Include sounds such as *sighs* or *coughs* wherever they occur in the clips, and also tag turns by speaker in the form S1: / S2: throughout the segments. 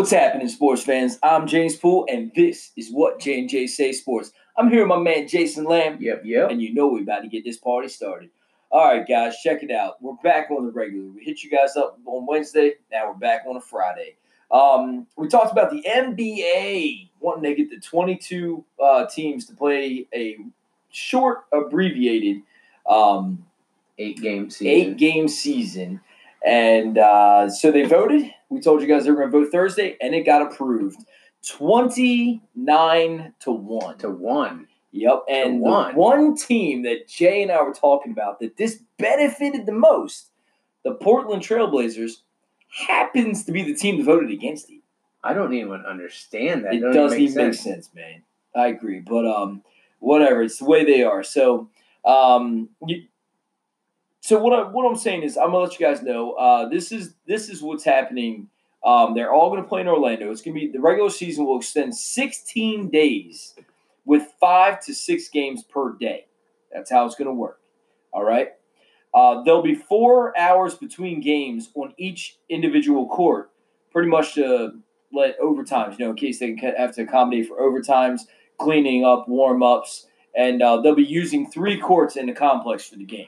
S1: What's happening, sports fans? I'm James Poole, and this is what J and J Say Sports. I'm here with my man Jason Lamb,
S2: Yep, yep.
S1: and you know we're about to get this party started. All right, guys, check it out. We're back on the regular. We hit you guys up on Wednesday. Now we're back on a Friday. Um, we talked about the NBA wanting to get the 22 uh, teams to play a short, abbreviated um,
S2: Eight game season.
S1: eight game season. And uh, so they voted. We told you guys they were going to vote Thursday, and it got approved 29 to 1.
S2: to one.
S1: Yep. And
S2: one.
S1: one team that Jay and I were talking about that this benefited the most, the Portland Trailblazers, happens to be the team that voted against it.
S2: I don't even understand that.
S1: It
S2: don't
S1: doesn't
S2: make
S1: even make sense, man. I agree. But um whatever, it's the way they are. So um you, so what I'm what I'm saying is I'm gonna let you guys know. Uh this is this is what's happening. Um they're all gonna play in Orlando. It's gonna be the regular season will extend 16 days with five to six games per day. That's how it's gonna work. All right. Uh, there'll be four hours between games on each individual court, pretty much to let overtimes, you know, in case they have to accommodate for overtimes, cleaning up, warm ups, and uh, they'll be using three courts in the complex for the game.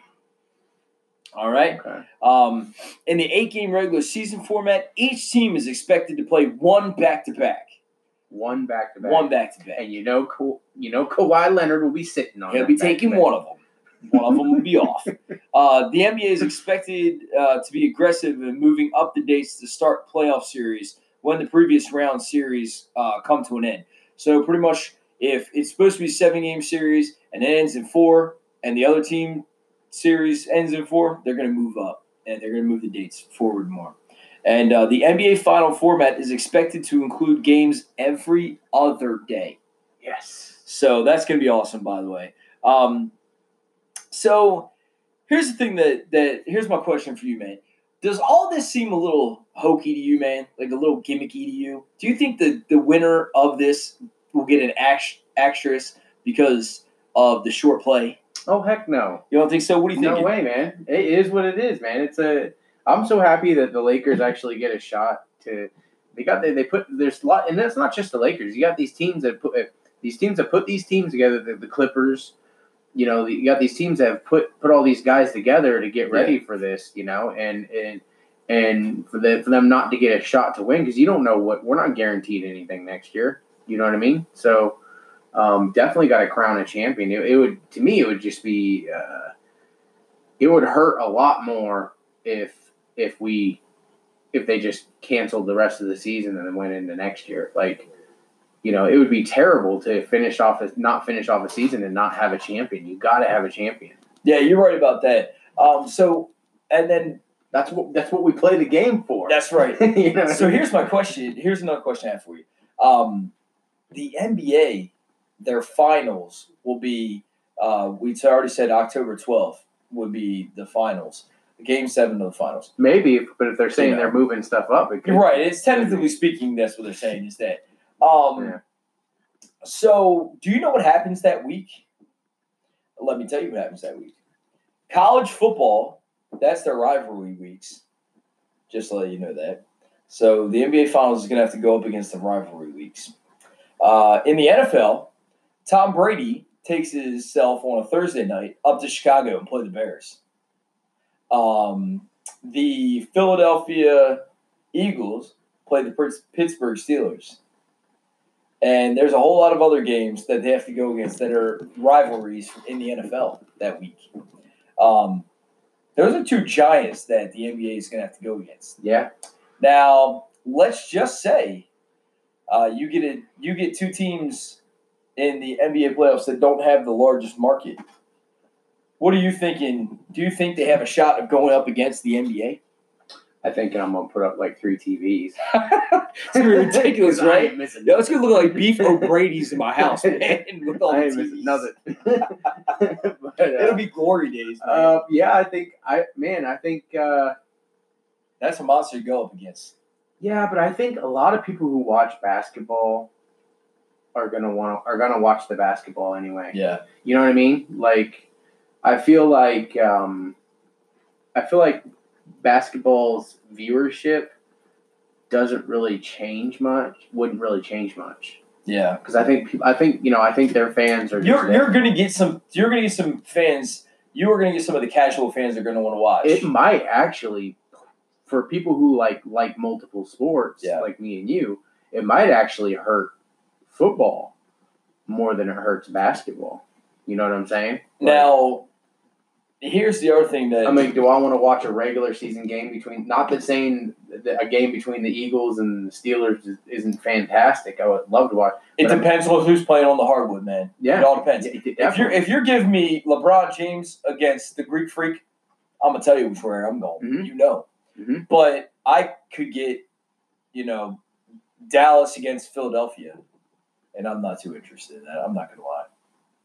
S1: All right.
S2: Okay.
S1: Um, in the eight game regular season format, each team is expected to play one back to back.
S2: One back to back.
S1: One back to back.
S2: And you know, Ka- you know, Kawhi Leonard will be sitting on.
S1: He'll be taking
S2: back-to-back.
S1: one of them. One of them will be off. *laughs* Uh, the NBA is expected uh, to be aggressive in moving up the dates to start playoff series when the previous round series uh, come to an end. So pretty much, if it's supposed to be a seven game series and it ends in four, and the other team series ends in four, they're going to move up and they're going to move the dates forward more. And uh, the NBA final format is expected to include games every other day.
S2: Yes.
S1: So that's going to be awesome, by the way. Um, so here's the thing that that here's my question for you, man. Does all this seem a little hokey to you, man? Like a little gimmicky to you? Do you think that the winner of this will get an act- actress because of the short play?
S2: Oh heck no.
S1: You don't think so? What do you think?
S2: No way, man. It is what it is, man. It's a. I'm so happy that the Lakers actually get a shot to. They got they, they put there's a lot, and that's not just the Lakers. You got these teams that put these teams that put these teams together. The, the Clippers, you know, you got these teams that have put put all these guys together to get ready for this, you know, and and and for the for them not to get a shot to win because you don't know what we're not guaranteed anything next year. You know what I mean? So um, definitely got to crown a champion. It, it would to me it would just be uh, it would hurt a lot more if if we if they just canceled the rest of the season and then went into next year. Like you know, it would be terrible to finish off a, not finish off a season and not have a champion. You got to have a champion.
S1: Yeah, you're right about that. Um, so and then
S2: That's what that's what we play the game for.
S1: that's right. *laughs*
S2: you know?
S1: so here's my question. Here's another question I have for you. Um, the NBA, their finals will be. Uh, we already said October 12th would be the finals, game seven of the finals.
S2: maybe, but if they're saying
S1: You know.
S2: they're moving stuff up, it could,
S1: right. It's technically speaking, that's what they're saying is that. Um,
S2: Yeah.
S1: So, do you know what happens that week? Let me tell you what happens that week. College football, that's their rivalry weeks. Just to let you know that. So, the NBA Finals is going to have to go up against the rivalry weeks. Uh, in the NFL, Tom Brady takes himself on a Thursday night up to Chicago and play the Bears. Um, the Philadelphia Eagles play the Pittsburgh Steelers. And there's a whole lot of other games that they have to go against that are rivalries in the NFL that week. Um, those are two giants that the NBA is going to have to go against.
S2: yeah,
S1: Now, let's just say uh, you get a, you get two teams in the NBA playoffs that don't have the largest market. What are you thinking? Do you think they have a shot of going up against the NBA?
S2: I think I'm gonna put up like three TVs. *laughs*
S1: It's gonna be ridiculous, *laughs* right? Yo, it's gonna look like beef O'Brady's in my house, *laughs* man. With all
S2: I
S1: the
S2: ain't missing
S1: TVs.
S2: nothing. But, uh,
S1: It'll be glory days, man.
S2: Uh, yeah, I think I man, I think uh,
S1: That's a monster to go up against.
S2: yeah, but I think a lot of people who watch basketball are gonna want are gonna watch the basketball anyway.
S1: Yeah.
S2: You know what I mean? Like, I feel like um, I feel like basketball's viewership doesn't really change much. Wouldn't really change much
S1: Yeah.
S2: because I think I think you know I think their fans are.
S1: You're
S2: there.
S1: you're gonna get some. You're gonna get some fans. You are gonna get some of the casual fans that are gonna want to watch.
S2: It might actually, for people who like like multiple sports,
S1: Yeah.
S2: like me and you, it might actually hurt football more than it hurts basketball. You know what I'm saying?
S1: Now, here's the other thing that
S2: I mean, do I want to watch a regular season game between? Not that saying that a game between the Eagles and the Steelers is, isn't fantastic. I would love to watch.
S1: it
S2: but I'm-
S1: depends on who's playing on the hardwood, man.
S2: Yeah,
S1: It all depends.
S2: Yeah, it-
S1: If you're
S2: definitely.
S1: if you're giving me LeBron James against the Greek Freak, I'm gonna tell you which way I'm going.
S2: Mhm.
S1: You know,
S2: Mhm.
S1: but I could get, you know, Dallas against Philadelphia, and I'm not too interested in that. I'm not gonna lie.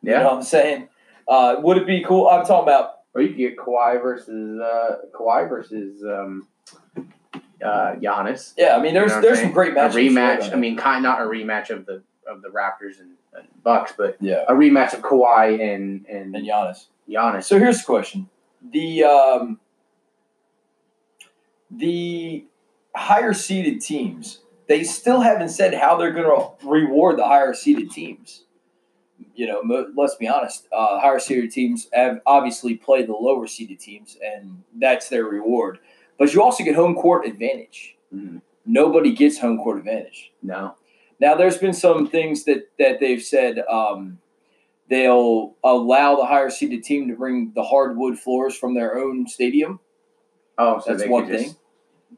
S1: You
S2: yeah.
S1: know what I'm saying? Uh, would it be cool? I'm talking about
S2: Or you could get Kawhi versus uh, Kawhi versus um, uh, Giannis.
S1: yeah. I mean, there's
S2: You know
S1: there's some great
S2: A rematch. I mean, kind not a rematch of the of the Raptors and, and Bucks, but
S1: yeah,
S2: a rematch of Kawhi and and,
S1: and Giannis.
S2: Giannis.
S1: So here's the question: the um, the higher seeded teams, they still haven't said how they're going to reward the higher seeded teams. You know, mo- let's be honest. Uh, higher seeded teams have obviously played the lower seeded teams, and that's their reward. But you also get home court advantage.
S2: Mhm.
S1: Nobody gets home court advantage.
S2: No.
S1: Now, there's been some things that that they've said um, they'll allow the higher seeded team to bring the hardwood floors from their own stadium.
S2: Oh, so
S1: That's one
S2: just,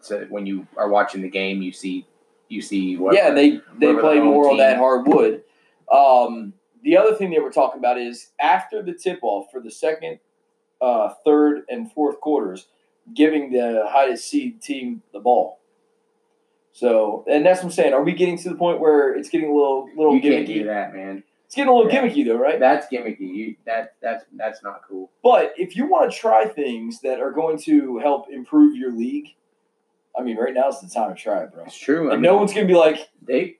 S2: So when you are watching the game, you see you see what?
S1: yeah, they they play more on that hardwood. Um, the other thing they were talking about is after the tip off for the second, uh, third, and fourth quarters, giving the highest seed team the ball. So, and that's what I'm saying. Are we getting to the point where it's getting a little little
S2: you can't do
S1: gimmicky?
S2: that, man.
S1: It's getting a little
S2: Yeah.
S1: gimmicky though, right?
S2: That's gimmicky. You that that's that's not cool.
S1: But if you want to try things that are going to help improve your league, I mean, right now is the time to try it, bro.
S2: It's true. I mean,
S1: no one's gonna be like
S2: they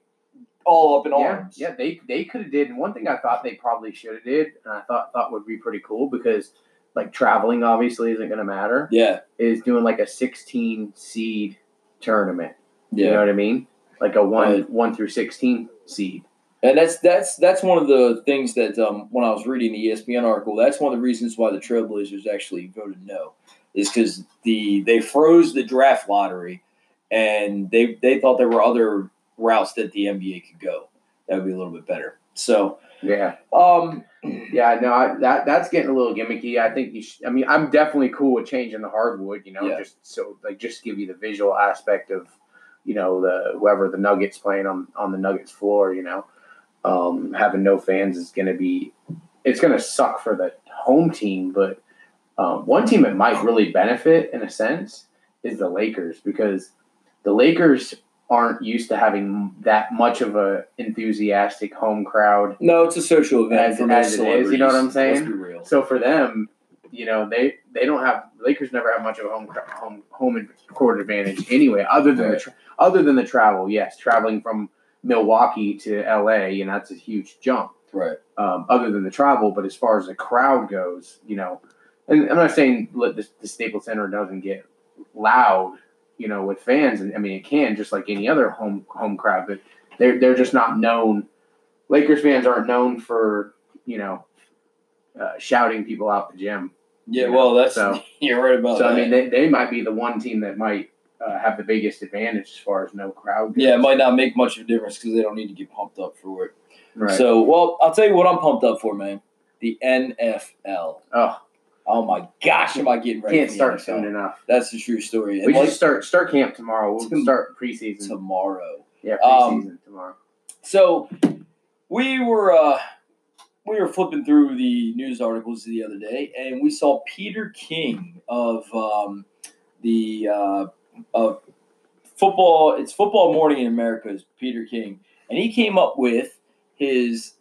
S1: all up in
S2: yeah,
S1: arms.
S2: yeah they they could have did. And one thing I thought they probably should have did, and I thought thought would be pretty cool because like traveling obviously isn't going to matter.
S1: yeah,
S2: Is doing like a 16 seed tournament. You know what I mean? Like a one
S1: Right.
S2: one through 16 seed.
S1: And that's that's that's one of the things that um, when I was reading the ESPN article, that's one of the reasons why the Trailblazers actually voted no, is because the they froze the draft lottery, and they they thought there were other routes that the NBA could go that would be a little bit better. So,
S2: Yeah.
S1: um, *clears throat*
S2: Yeah, no, I, that that's getting a little gimmicky. I think you. Should, I mean, I'm definitely cool with changing the hardwood. You know,
S1: Yeah.
S2: just so like just give you the visual aspect of, you know, the whoever the Nuggets playing on on the Nuggets floor. You know, um, having no fans is going to be, it's going to suck for the home team. But um, one team that might really benefit in a sense is the Lakers because the Lakers aren't used to having that much of a enthusiastic home crowd
S1: no, it's a social event
S2: As-
S1: for
S2: as it is, you know what I'm saying?
S1: Let's be real.
S2: so for them, you know, they they don't have Lakers never have much of a home home home court advantage anyway, other than the tra- other than the travel. Yes, traveling from Milwaukee to LA, and that's a huge jump.
S1: Right.
S2: Um, other than the travel, but as far as the crowd goes, you know, and I'm not saying let the, the Staples Center doesn't get loud, you know, with fans, and I mean it can just like any other home home crowd, but they're they're just not known. Lakers fans aren't known for you know uh, shouting people out the gym.
S1: Yeah,
S2: You know,
S1: well, that's
S2: so- *laughs*
S1: you're right about that.
S2: so
S1: that.
S2: I mean, they, they might be the one team that might uh, have the biggest advantage as far as no crowd. Goes.
S1: yeah, it might not make much of a difference because they don't need to get pumped up for it.
S2: right.
S1: So, well, I'll tell you what I'm pumped up for, man. The NFL.
S2: oh,
S1: Oh my gosh, am I getting ready?
S2: can't start soon enough.
S1: That's the true story.
S2: We
S1: And
S2: should
S1: like
S2: start start camp tomorrow. We'll
S1: Tom-
S2: start preseason.
S1: tomorrow.
S2: yeah,
S1: um,
S2: preseason tomorrow.
S1: So we were uh, we were flipping through the news articles the other day, and we saw Peter King of um, the uh, of football. It's football morning in America. Is Peter King, and he came up with his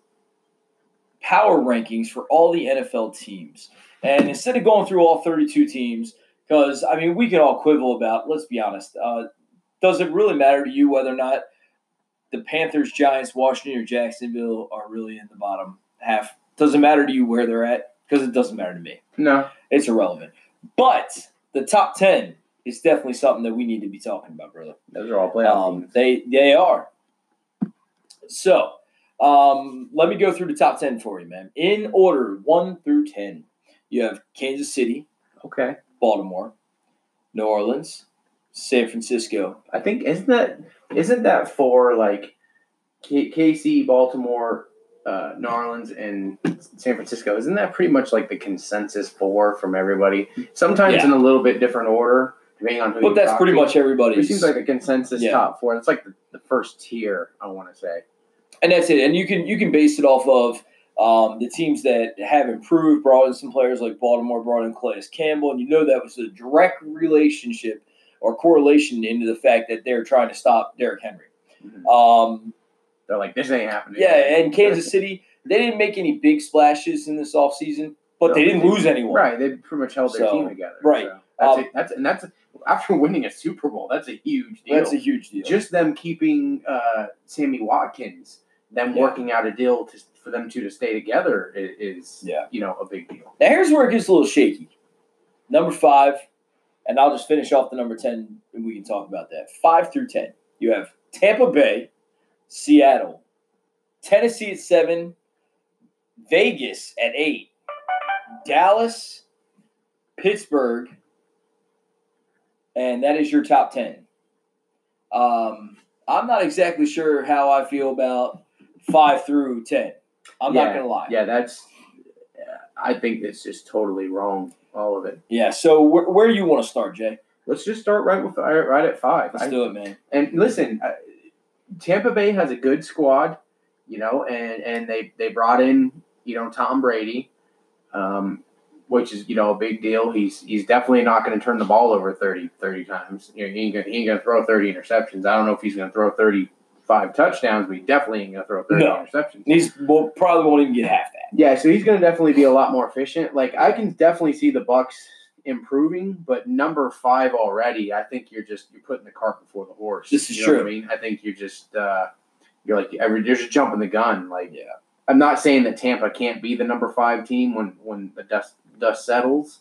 S1: power rankings for all the NFL teams. And instead of going through all 32 teams, because I mean, we can all quibble about. Let's be honest. Uh, does it really matter to you whether or not the Panthers, Giants, Washington, or Jacksonville are really in the bottom half? Doesn't matter to you where they're at because it doesn't matter to me.
S2: No,
S1: It's irrelevant. But the top 10 is definitely something that we need to be talking about, brother.
S2: Those are all playoff
S1: Um,
S2: teams.
S1: they they are. So um, let me go through the top ten for you, man. In order, one through ten, you have Kansas City,
S2: Okay.
S1: Baltimore, New Orleans, San Francisco.
S2: I think isn't that isn't that for like K- KC, Baltimore, uh, New Orleans, and San Francisco? Isn't that pretty much like the consensus four from everybody? Sometimes
S1: Yeah.
S2: in a little bit different order, depending on who.
S1: But that's pretty
S2: to.
S1: much everybody.
S2: It seems like the consensus
S1: Yeah.
S2: top four. That's like the, the first tier. I want to say.
S1: and that's it. And you can you can base it off of um, the teams that have improved, brought in some players like Baltimore, brought in Calais Campbell, and you know that was a direct relationship or correlation into the fact that they're trying to stop Derrick Henry. Um,
S2: They're like, this ain't happening.
S1: yeah, and Kansas City, they didn't make any big splashes in this offseason, but they didn't lose anyone.
S2: Right, they pretty much held their
S1: So,
S2: team together.
S1: right.
S2: so that's
S1: Um,
S2: a, that's and that's after *laughs* winning a Super Bowl. That's a huge deal.
S1: That's a huge deal.
S2: just them keeping uh, Sammy Watkins, them
S1: Yeah.
S2: working out a deal to, for them two to stay together is,
S1: Yeah.
S2: you know a big deal.
S1: Now here's where it gets a little shaky. Number five, and I'll just finish off the number ten, and we can talk about that. Five through ten, you have Tampa Bay, Seattle, Tennessee at seven, Vegas at eight, Dallas, Pittsburgh, and that is your top ten. Um, I'm not exactly sure how I feel about five through ten. I'm not gonna lie.
S2: Yeah, that's. I think it's just totally wrong. All of it.
S1: Yeah. So where, where do you want to start, Jay?
S2: Let's just start right with right at 5
S1: Let's
S2: I-
S1: do it, man.
S2: And listen, uh, Tampa Bay has a good squad, you know, and and they they brought in you know Tom Brady, um, which is you know a big deal. He's he's definitely not going to turn the ball over 30, 30 times. You know, he ain't gonna, he ain't going to throw thirty interceptions. I don't know if he's going to throw thirty five touchdowns, he definitely ain't to throw thirty
S1: No.
S2: interceptions.
S1: He's well, probably won't even get half that.
S2: Yeah, so he's to definitely be a lot more efficient. Like I can definitely see the Bucks improving, but number five already, I think you're just you're putting the cart before the horse.
S1: This is
S2: You know
S1: true.
S2: I mean, I think you're just uh, you're like every you're just jumping the gun. Like
S1: Yeah.
S2: I'm not saying that Tampa can't be the number five team when when the dust dust settles,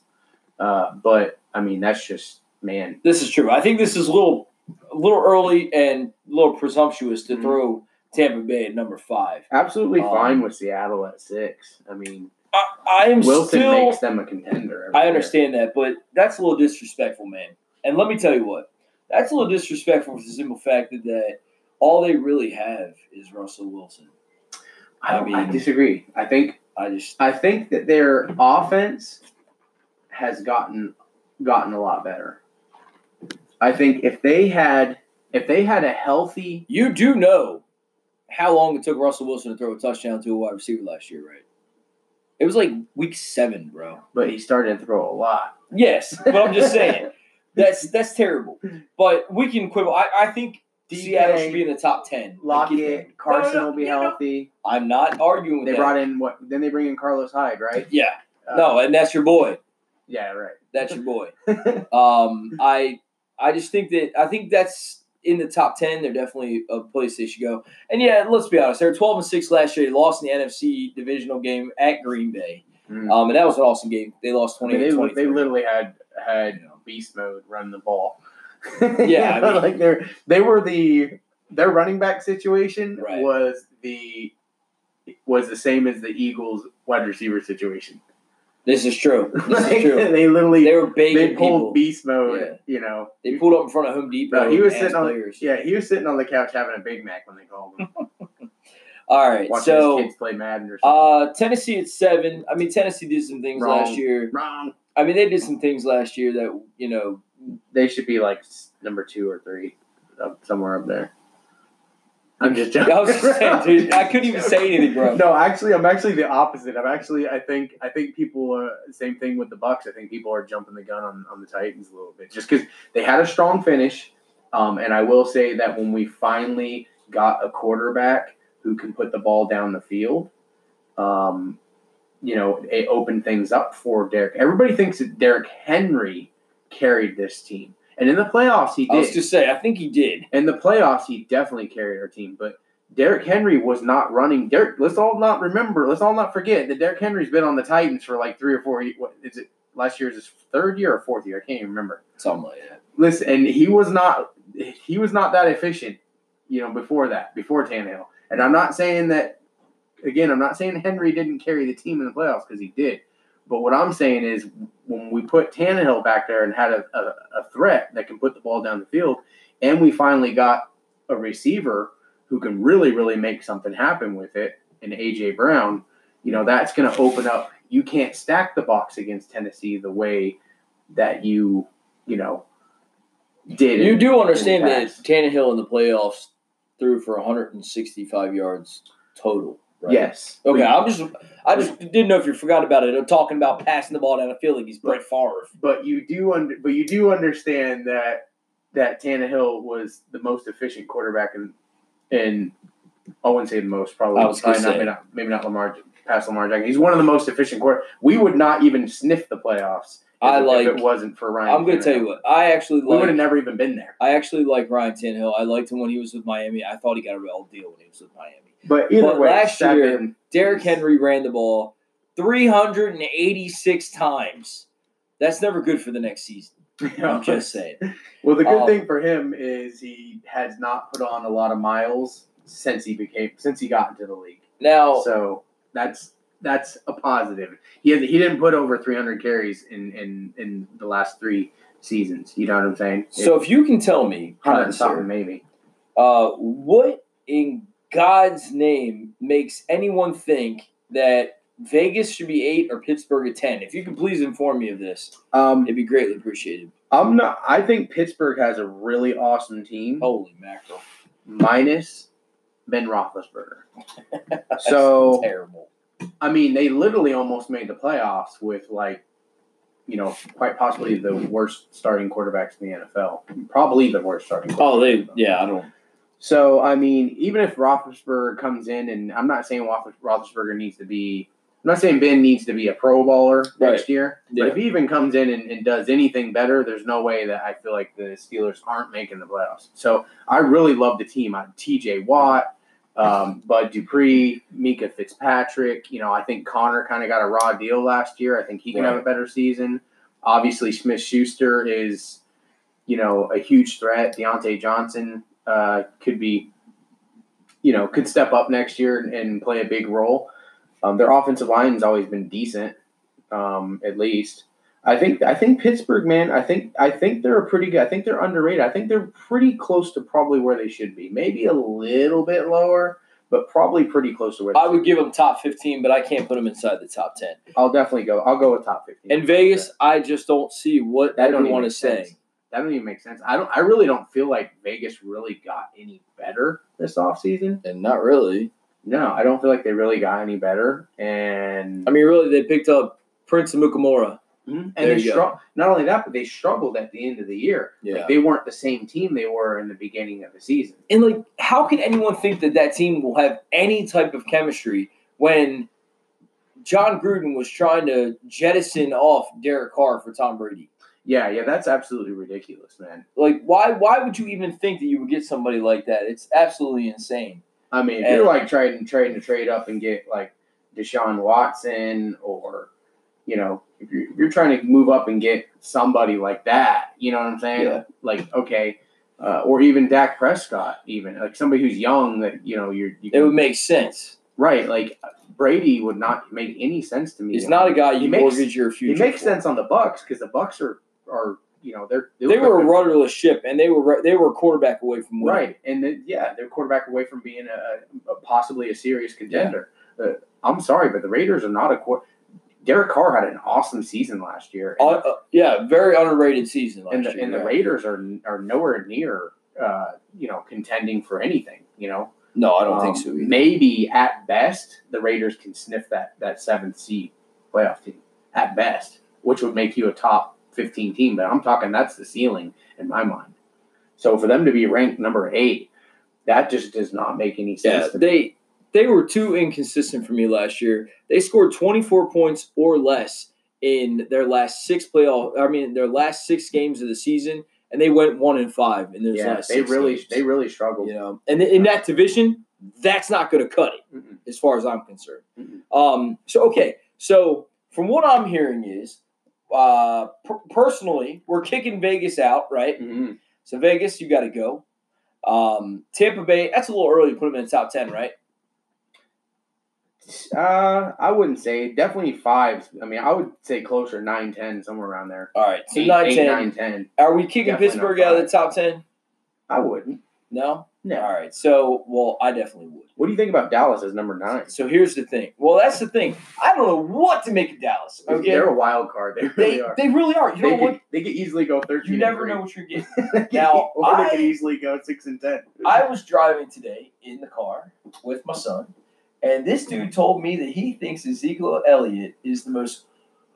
S2: uh, but I mean that's just man.
S1: This is true. I think this is a little, a little early and a little presumptuous to
S2: Mhm.
S1: throw Tampa Bay at number five.
S2: Absolutely
S1: Um,
S2: fine with Seattle at six. I mean,
S1: I, I am
S2: Wilson
S1: still.
S2: makes them a contender.
S1: I
S2: year.
S1: understand that, but that's a little disrespectful, man. And let me tell you what, that's a little disrespectful for the simple fact that, all they really have is Russell Wilson.
S2: I, don't- I disagree. I think
S1: I just,
S2: I think that their offense has gotten gotten a lot better. I think if they had if they had a healthy
S1: you do know how long it took Russell Wilson to throw a touchdown to a wide receiver last year, right? It was like week seven, bro.
S2: but he started to throw a lot.
S1: Yes, but I'm just saying *laughs* that's that's terrible. But we can quibble. I, I think Seattle should be in the top ten. Like, get
S2: Lockett. Carson
S1: No, no,
S2: will be
S1: no, no.
S2: healthy.
S1: I'm not arguing with
S2: They
S1: that.
S2: brought in what? Then they bring in Carlos Hyde, right?
S1: yeah,
S2: Uh,
S1: no, and that's your boy.
S2: Yeah, right.
S1: That's your boy. *laughs* Um, I I just think that I think that's in the top ten. They're definitely a place they should go. And yeah, let's be honest. They were twelve and six last year. They lost in the NFC divisional game at Green Bay.
S2: Mm.
S1: Um, and that was an awesome game. They lost
S2: I
S1: twenty
S2: mean, they, they literally had had beast mode run the ball.
S1: Yeah, I *laughs* mean-
S2: like they're they were the their running back situation
S1: Right.
S2: was the was the same as the Eagles wide receiver situation.
S1: This is true. *laughs* This
S2: Like,
S1: is true.
S2: they literally
S1: They
S2: they,
S1: were begging
S2: pulled
S1: people.
S2: beast mode.
S1: Yeah.
S2: You know,
S1: They pulled up in front of Home Depot.
S2: No, he was sitting on
S1: players.
S2: yeah he was sitting on the couch having a Big Mac when they called him, *laughs*
S1: All right,
S2: watching
S1: so
S2: his kids play Madden or something.
S1: uh, Tennessee at seven. I mean, Tennessee did some things
S2: Wrong.
S1: last year.
S2: Wrong.
S1: I mean, they did some things last year that you know.
S2: They should be like number two or three, somewhere up there. I'm just joking. *laughs*
S1: I was just saying, dude, I couldn't even say anything, bro. *laughs*
S2: No, actually, I'm actually the opposite. I'm actually, I think, I think people are same thing with the Bucks. I think people are jumping the gun on, on the Titans a little bit, just because they had a strong finish. Um, and I will say that when we finally got a quarterback who can put the ball down the field, um, you know, it opened things up for Derrick. Everybody thinks that Derrick Henry carried this team, and in the playoffs he
S1: I was
S2: did.
S1: just say, I think he did.
S2: In the playoffs, he definitely carried our team. But Derrick Henry was not running. Derrick, let's all not remember. Let's all not forget that Derrick Henry's been on the Titans for like three or four. What is it? Last year's his third year or fourth year? I can't even remember.
S1: Something like that.
S2: listen, and he was not he was not that efficient, you know, before that, before Tannehill. And I'm not saying that again, I'm not saying Henry didn't carry the team in the playoffs because he did. But what I'm saying is when we put Tannehill back there and had a, a, a threat that can put the ball down the field, and we finally got a receiver who can really, really make something happen with it and AJ Brown, you know, that's going to open up. You can't stack the box against Tennessee the way that you, you know, did.
S1: You
S2: in-
S1: do understand that. Tannehill in the playoffs threw for 165 yards total. Right?
S2: Yes.
S1: Okay, I'm just I just didn't know if you forgot about it. I'm talking about passing the ball down the field like he's Brett Favre.
S2: but you do under, but you do understand that that Tannehill was the most efficient quarterback in in I wouldn't say the most probably
S1: I was
S2: probably not,
S1: say.
S2: maybe not maybe not Lamar past Lamar Jackson. He's one of the most efficient quarter. We would not even sniff the playoffs. If,
S1: I
S2: it-
S1: like-
S2: if it wasn't for Ryan.
S1: I'm going to tell you what. I actually like,
S2: we would have never even been there.
S1: I actually like Ryan Tannehill. I liked him when he was with Miami. I thought he got a real deal when he was with Miami.
S2: But either
S1: But
S2: way,
S1: last year-
S2: seven,
S1: Derrick Henry ran the ball 386 times. That's never good for the next season. *laughs* I'm just saying.
S2: Well, the good
S1: Um,
S2: thing for him is he has not put on a lot of miles since he became since he got into the league.
S1: Now,
S2: So that's that's a positive. He has, he didn't put over 300 carries in, in in the last three seasons. You know what I'm saying?
S1: so if you can tell me,
S2: something maybe.
S1: Uh, what in God's name makes anyone think that Vegas should be eight or Pittsburgh a ten? If you could please inform me of this,
S2: Um,
S1: it'd be greatly appreciated.
S2: I'm not. I think Pittsburgh has a really awesome team,
S1: Holy mackerel!
S2: minus Ben Roethlisberger. *laughs* So-
S1: terrible.
S2: I mean, they literally almost made the playoffs with like, you know, quite possibly the worst starting quarterbacks in the NFL. Probably the worst starting.
S1: Oh, they yeah. I don't.
S2: So I mean, even if Roethlisberger comes in, and I'm not saying Roeth- Roethlisberger needs to be, I'm not saying Ben needs to be a Pro Bowler
S1: Right.
S2: next year.
S1: Yeah.
S2: But if he even comes in and, and does anything better, there's no way that I feel like the Steelers aren't making the playoffs. So I really love the team. I'm T.J. Watt, um, Bud Dupree, Minkah Fitzpatrick. You know, I think Conner kind of got a raw deal last year. I think he can have a better season. Obviously, Smith Schuster is, you know, a huge threat. Diontae Johnson uh, could be, you know, could step up next year and, and play a big role. Um, their offensive line's always been decent, um, at least. I think I think Pittsburgh, man. I think I think they're a pretty good. I think they're underrated. I think they're pretty close to probably where they should be. Maybe a little bit lower, but probably pretty close to where. They
S1: I would give them top fifteen, but I can't put them inside the top ten.
S2: I'll definitely go. I'll go with top fifteen.
S1: In Vegas, I just don't see what
S2: That
S1: everyone is saying.
S2: That don't even make sense. I don't. I really don't feel like Vegas really got any better this offseason.
S1: And not really.
S2: No, I don't feel like they really got any better. And
S1: I mean, really, they picked up Prince Amukamara.
S2: Mhm.
S1: There
S2: and they struggled. not only that, but they struggled at the end of the year.
S1: Yeah.
S2: Like, they weren't the same team they were in the beginning of the season.
S1: And like, how can anyone think that that team will have any type of chemistry when Jon Gruden was trying to jettison off Derek Carr for Tom Brady?
S2: Yeah, yeah, that's absolutely ridiculous, man.
S1: Like, why? Why would you even think that you would get somebody like that? It's absolutely insane.
S2: I mean, if
S1: And-
S2: you're like trying trying to trade up and get like Deshaun Watson or you know, if you're, if you're trying to move up and get somebody like that, you know what I'm saying?
S1: Yeah.
S2: Like, okay, uh, or even Dak Prescott, even like somebody who's young that you know you're you
S1: It would make sense.
S2: right. Like Brady would not make any sense to me.
S1: He's not a guy
S2: He
S1: you
S2: makes-
S1: mortgage your
S2: He
S1: future.
S2: makes
S1: for.
S2: sense on the Bucks because the Bucks are are you know they're
S1: They were a rudderless ship, and they were they were a quarterback away from winning.
S2: right, and then, yeah, they're quarterback away from being a, a possibly a serious contender. Uh, I'm sorry, but the Raiders are not a quarter. Derek Carr had an awesome season last year,
S1: Uh, uh, yeah, very underrated season last
S2: and the,
S1: year.
S2: and the. Raiders are are nowhere near uh, you know contending for anything. You know,
S1: No, I don't think
S2: Um,
S1: so either.
S2: Maybe at best the Raiders can sniff that that seventh seed playoff team at best, which would make you a top fifteen team. But I'm talking that's the ceiling in my mind. So for them to be ranked number eight, that just does not make any sense.
S1: Yeah,
S2: to me.
S1: they they were too inconsistent for me last year. They scored 24 points or less in their last six playoff. I mean, their last six games of the season, and they went one and five in those
S2: yeah,
S1: last.
S2: they really
S1: games.
S2: they really struggled.
S1: you know, and in that division, that's not going to cut it
S2: Mm-mm.
S1: as far as I'm concerned.
S2: Mm-mm.
S1: Um, so okay, so from what I'm hearing is uh, per- personally, we're kicking Vegas out, right?
S2: Mm-hmm.
S1: So Vegas, you got to go. Um, Tampa Bay, that's a little early to put them in the top ten, right?
S2: Uh, I wouldn't say definitely fives. I mean, I would say closer nine, ten, somewhere around there.
S1: All right, so
S2: Eight,
S1: nine,
S2: eight,
S1: 10.
S2: nine, 10.
S1: Are we kicking
S2: Definitely
S1: Pittsburgh out of the top ten?
S2: I wouldn't.
S1: No.
S2: No.
S1: All right. So, well, I definitely would.
S2: What do you think about Dallas as number nine?
S1: So here's the thing. Well, that's the thing. I don't know what to make of Dallas. Okay.
S2: They're a wild card. They really
S1: They,
S2: are.
S1: they really are. You
S2: they,
S1: know
S2: could,
S1: what?
S2: they could easily go thirteen.
S1: You never know what you're getting. *laughs* Now,
S2: or they could easily go six and ten.
S1: I was driving today in the car with my son, and this dude told me that he thinks Ezekiel Elliott is the most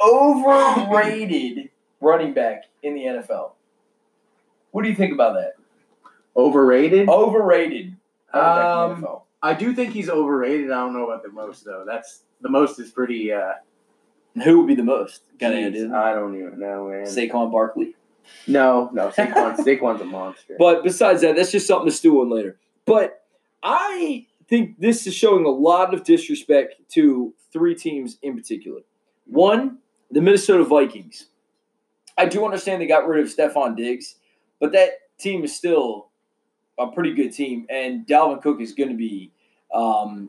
S1: overrated *laughs* running back in the NFL. What do you think about that?
S2: Overrated.
S1: Overrated. running back in
S2: Um. I do think he's overrated. I don't know about the most though. That's the most is pretty. uh
S1: Who would be the most? Got any idea?
S2: I don't even know, man.
S1: Saquon Barkley.
S2: no, no. Saquon, *laughs* Saquon's a monster.
S1: But besides that, that's just something to stew on later. But I think this is showing a lot of disrespect to three teams in particular. One, the Minnesota Vikings. I do understand they got rid of Stefon Diggs, but that team is still a pretty good team, and Dalvin Cook is going to be um,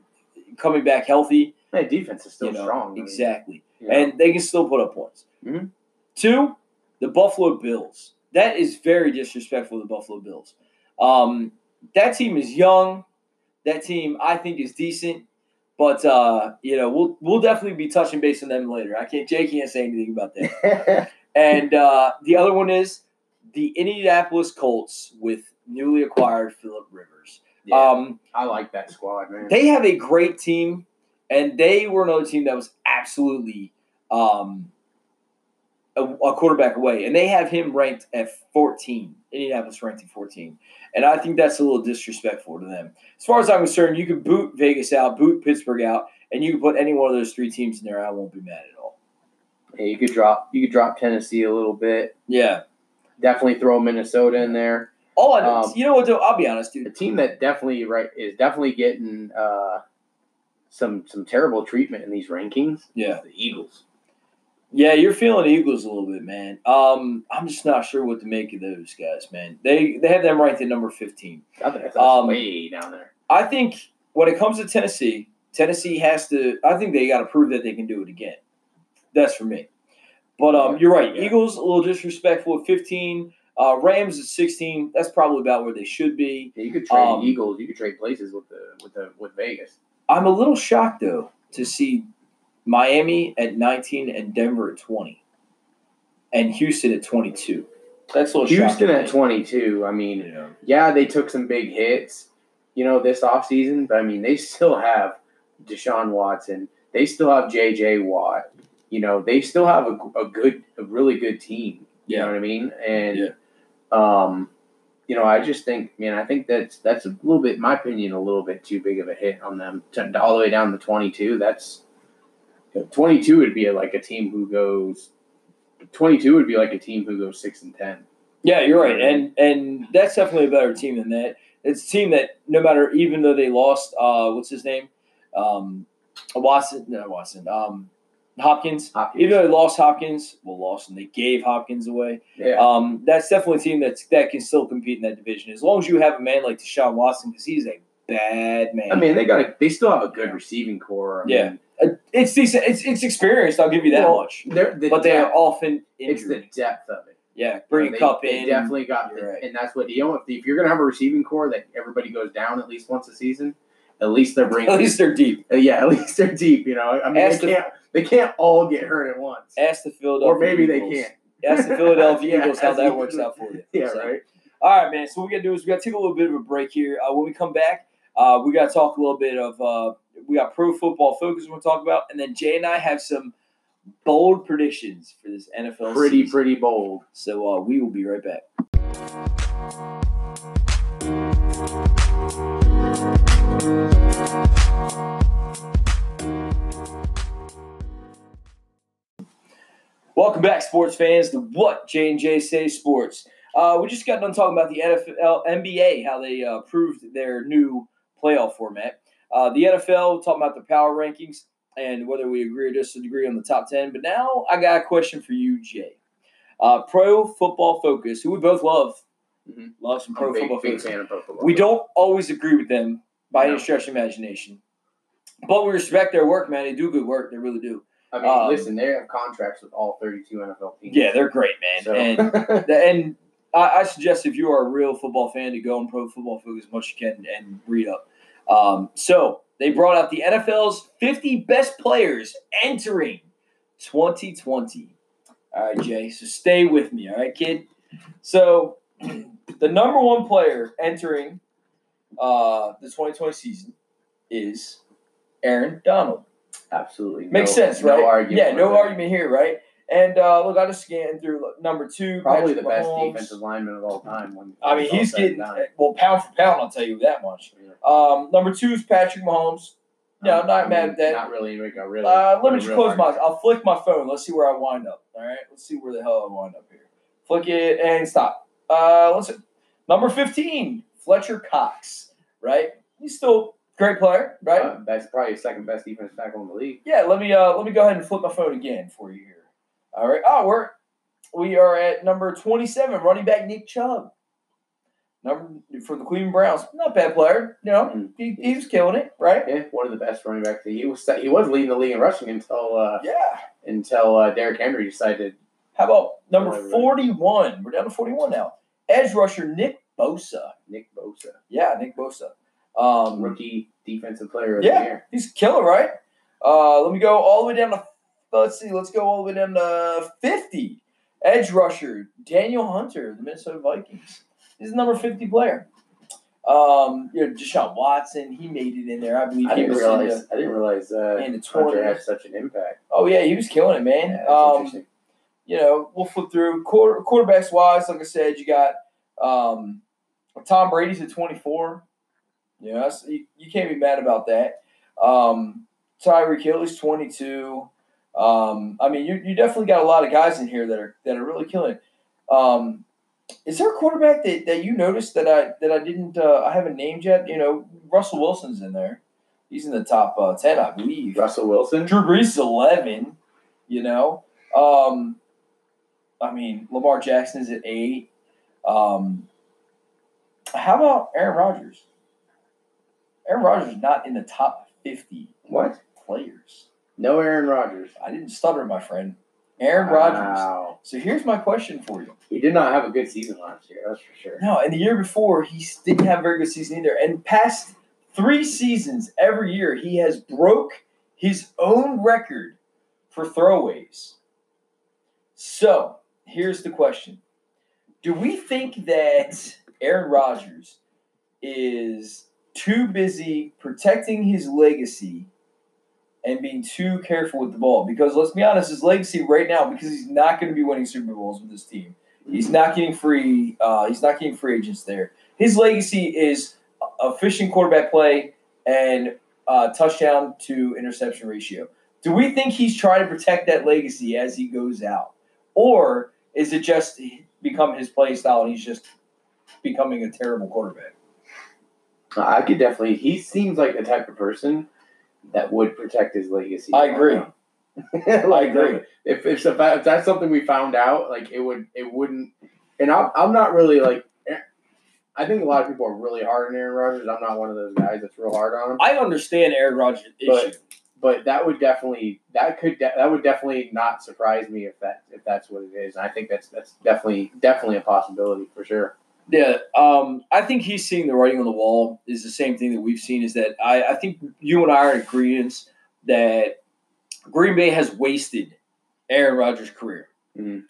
S1: coming back healthy.
S2: That defense is still
S1: you know,
S2: strong. I mean,
S1: Exactly
S2: you know.
S1: and they can still put up points.
S2: Mhm.
S1: Two, the Buffalo Bills. That is very disrespectful to the Buffalo Bills. Um, that team is young. That team, I think, is decent. But uh, you know, we'll we'll definitely be touching base on them later. I can't. Jay can't say anything about that. *laughs* And uh, the other one is the Indianapolis Colts with newly acquired Philip Rivers.
S2: yeah,
S1: Um,
S2: I like that squad, man.
S1: they have a great team, and they were another team that was absolutely um, a, a quarterback away, and they have him ranked at 14. Indianapolis ranked at 14, and I think that's a little disrespectful to them. As far as I'm concerned, you could boot Vegas out, boot Pittsburgh out, and you can put any one of those three teams in there. I won't be mad at all.
S2: Yeah, you could drop you could drop Tennessee a little bit.
S1: Yeah.
S2: Definitely throw Minnesota in there.
S1: All I know,
S2: Um,
S1: you know what? Though I'll be honest, dude.
S2: The team that definitely right is definitely getting uh, some some terrible treatment in these rankings.
S1: Yeah.
S2: the Eagles.
S1: Yeah, you're feeling Eagles a little bit, man. Um, I'm just not sure what to make of those guys, man. They they have them ranked at number 15.
S2: I think that's
S1: Um,
S2: way down there.
S1: I think when it comes to Tennessee, Tennessee has to. I think they got to prove that they can do it again. That's for me. But um, you're right.
S2: yeah.
S1: Eagles a little disrespectful at 15. Uh, Rams at 16. That's probably about where they should be.
S2: Yeah, you could trade
S1: um,
S2: Eagles. You could trade places with the with the with Vegas.
S1: I'm a little shocked though to see Miami at 19 and Denver at 20, and Houston at 22. That's a little
S2: Houston at twenty two. I mean,
S1: know.
S2: yeah, they took some big hits, you know, this offseason, but I mean, they still have Deshaun Watson. They still have J.J. Watt. You know, they still have a, a good, a really good team. You know what I mean? And,
S1: Yeah.
S2: um, you know, I just think, man, I think that's that's a little bit, in my opinion, a little bit too big of a hit on them. To, all the way down to twenty two. That's twenty two would be like a team who goes. Twenty two would be like a team who goes six and ten.
S1: Yeah, you're right, and and that's definitely a better team than that. It's a team that no matter, even though they lost, uh, what's his name, um, Watson, no Watson, um, Hopkins.
S2: Hopkins.
S1: Even though they lost Hopkins, well, lost and they gave Hopkins away.
S2: Yeah.
S1: Um, that's definitely a team that's that can still compete in that division as long as you have a man like Deshaun Watson because he's a bad man.
S2: I mean, they got a, they still have a good receiving corps. I
S1: Yeah.
S2: mean,
S1: Uh, it's decent. It's it's experienced. I'll give you that
S2: Well,
S1: much.
S2: they're the
S1: But they are often
S2: it's the depth of it.
S1: Yeah, bring
S2: You know,
S1: a cup
S2: they,
S1: in.
S2: Definitely got,
S1: You're right.
S2: and that's what you know. If, you're gonna have a receiving corps that everybody goes down at least once a season, at least they're bringing.
S1: At least they're deep.
S2: uh, yeah, at least they're deep. You know, I mean,
S1: Ask
S2: they
S1: the-
S2: can't they can't all get hurt at once,
S1: Ask the Philadelphia.
S2: or maybe they can't.
S1: Ask the Philadelphia *laughs*
S2: Yeah,
S1: Eagles how that works out for you. *laughs*
S2: Yeah,
S1: So,
S2: right.
S1: All right, man. So what we gotta do is we gotta take a little bit of a break here. Uh, when we come back, uh, we gotta talk a little bit of uh, we got pro football focus we're gonna talk about, and then Jay and I have some bold predictions for this NFL.
S2: Pretty
S1: season.
S2: pretty pretty bold.
S1: So uh, we will be right back. Welcome back, sports fans. To what J and J say sports. Uh, we just got done talking about the NFL, NBA, how they uh, proved their new playoff format. Uh, the NFL talking about the power rankings. and whether we agree or disagree on the top 10. But now I got a question for you, Jay. Uh, Pro Football Focus, who we both love,
S2: Mhm.
S1: love some Pro
S2: big,
S1: Football
S2: big pro football.
S1: We don't always agree with them by
S2: No.
S1: any stretch of imagination, but we respect their work, man. They do good work. They really do.
S2: I mean,
S1: um,
S2: listen, they have contracts with all 32 NFL teams.
S1: Yeah, they're great, man.
S2: So,
S1: And *laughs* and I, I suggest if you are a real football fan to go on Pro Football Focus as much as you can and read up. Um, so they brought out the NFL's 50 best players entering 2020. All right, Jay. So stay with me, all right, kid. So the number one player entering uh, the 2020 season is Aaron Donald.
S2: Absolutely
S1: Makes
S2: no-
S1: sense, right?
S2: No argument.
S1: Yeah, no
S2: that.
S1: argument here, right? And uh, look, I just scanned through look, number two.
S2: Probably
S1: Patrick
S2: the best
S1: Mahomes.
S2: defensive lineman of all time. When
S1: I mean, he's getting well pound for pound. I'll tell you that much. Um, number two is Patrick Mahomes. No, I'm not
S2: I
S1: mad at that.
S2: Not really. Like a really.
S1: Uh, let me just close my.
S2: argument.
S1: I'll flick my phone. Let's see where I wind up. All right, let's see where the hell I wind up here. Flick it and stop. Uh, listen, number fifteen, Fletcher Cox. Right, he's still great player. Right.
S2: Uh, that's probably the second best defense tackle in the league.
S1: Yeah, let me uh let me go ahead and flip my phone again for you here. All right. Oh, we're we are at number twenty-seven, running back Nick Chubb. Number for the Cleveland Browns, not bad player. You know,
S2: Mm.
S1: he, he was killing it, right?
S2: Yeah, one of the best running backs. He was he was leading the league in rushing until uh,
S1: Yeah.
S2: until uh, Derrick Henry decided.
S1: How about number forty-one? We're down to forty-one now. Edge rusher Nick Bosa.
S2: Nick Bosa,
S1: Yeah, Nick Bosa. Um,
S2: rookie defensive player of
S1: Yeah.
S2: the year.
S1: He's killer, right? Uh, let me go all the way down to let's see, let's go all the way down to fifty. Edge rusher Danielle Hunter, the Minnesota Vikings. He's the number fifty player. Um, you know, Deshaun Watson, he made it in there. I believe
S2: I didn't realize. I didn't realize uh,
S1: in the,
S2: Hunter had such an impact.
S1: Oh yeah, he was killing it, man.
S2: Yeah, that's
S1: um,
S2: interesting.
S1: you know, we'll flip through quarter, quarterbacks wise. Like I said, you got um, Tom Brady's at 24. Yeah, that's, you, you can't be mad about that. Um, Tyreek Hill is 22. Um, I mean, you, you definitely got a lot of guys in here that are that are really killing. Um, is there a quarterback that, that you noticed that I that I didn't uh, I haven't named yet? You know, Russell Wilson's in there. He's in the top uh, ten, I believe.
S2: Russell Wilson.
S1: Drew Brees is eleven. You know, um, I mean Lamar Jackson is at eight. Um, how about Aaron Rodgers? Aaron Rodgers is not in the top fifty
S2: What?
S1: players.
S2: No Aaron Rodgers.
S1: I didn't stutter, my friend. Aaron Rodgers. So here's my question for you.
S2: He did not have a good season last year. That's for sure.
S1: No, and the year before he didn't have a very good season either. And past three seasons, every year he has broke his own record for throwaways. So here's the question: Do we think that Aaron Rodgers is too busy protecting his legacy and being too careful with the ball? Because let's be honest, his legacy right now, because he's not going to be winning Super Bowls with this team. He's not getting free. Uh, he's not getting free agents there. His legacy is efficient quarterback play and uh, touchdown to interception ratio. Do we think he's trying to protect that legacy as he goes out, or is it just become his play style and he's just becoming a terrible quarterback?
S2: I could definitely. He seems like the type of person that would protect his legacy.
S1: I agree. *laughs*
S2: like,
S1: agree.
S2: If if, if that's something we found out, like it would, it wouldn't. And I'm, I'm not really like. Eh, I think a lot of people are really hard on Aaron Rodgers. I'm not one of those guys that's real hard on him.
S1: I understand Aaron Rodgers'
S2: But-
S1: issue.
S2: But that would definitely that could de- that would definitely not surprise me if that if that's what it is. And I think that's that's definitely definitely a possibility for sure.
S1: Yeah, um, I think he's seeing the writing on the wall. Is the same thing that we've seen. Is that I, I think you and I are in agreement that Green Bay has wasted Aaron Rodgers' career.
S2: Mhm.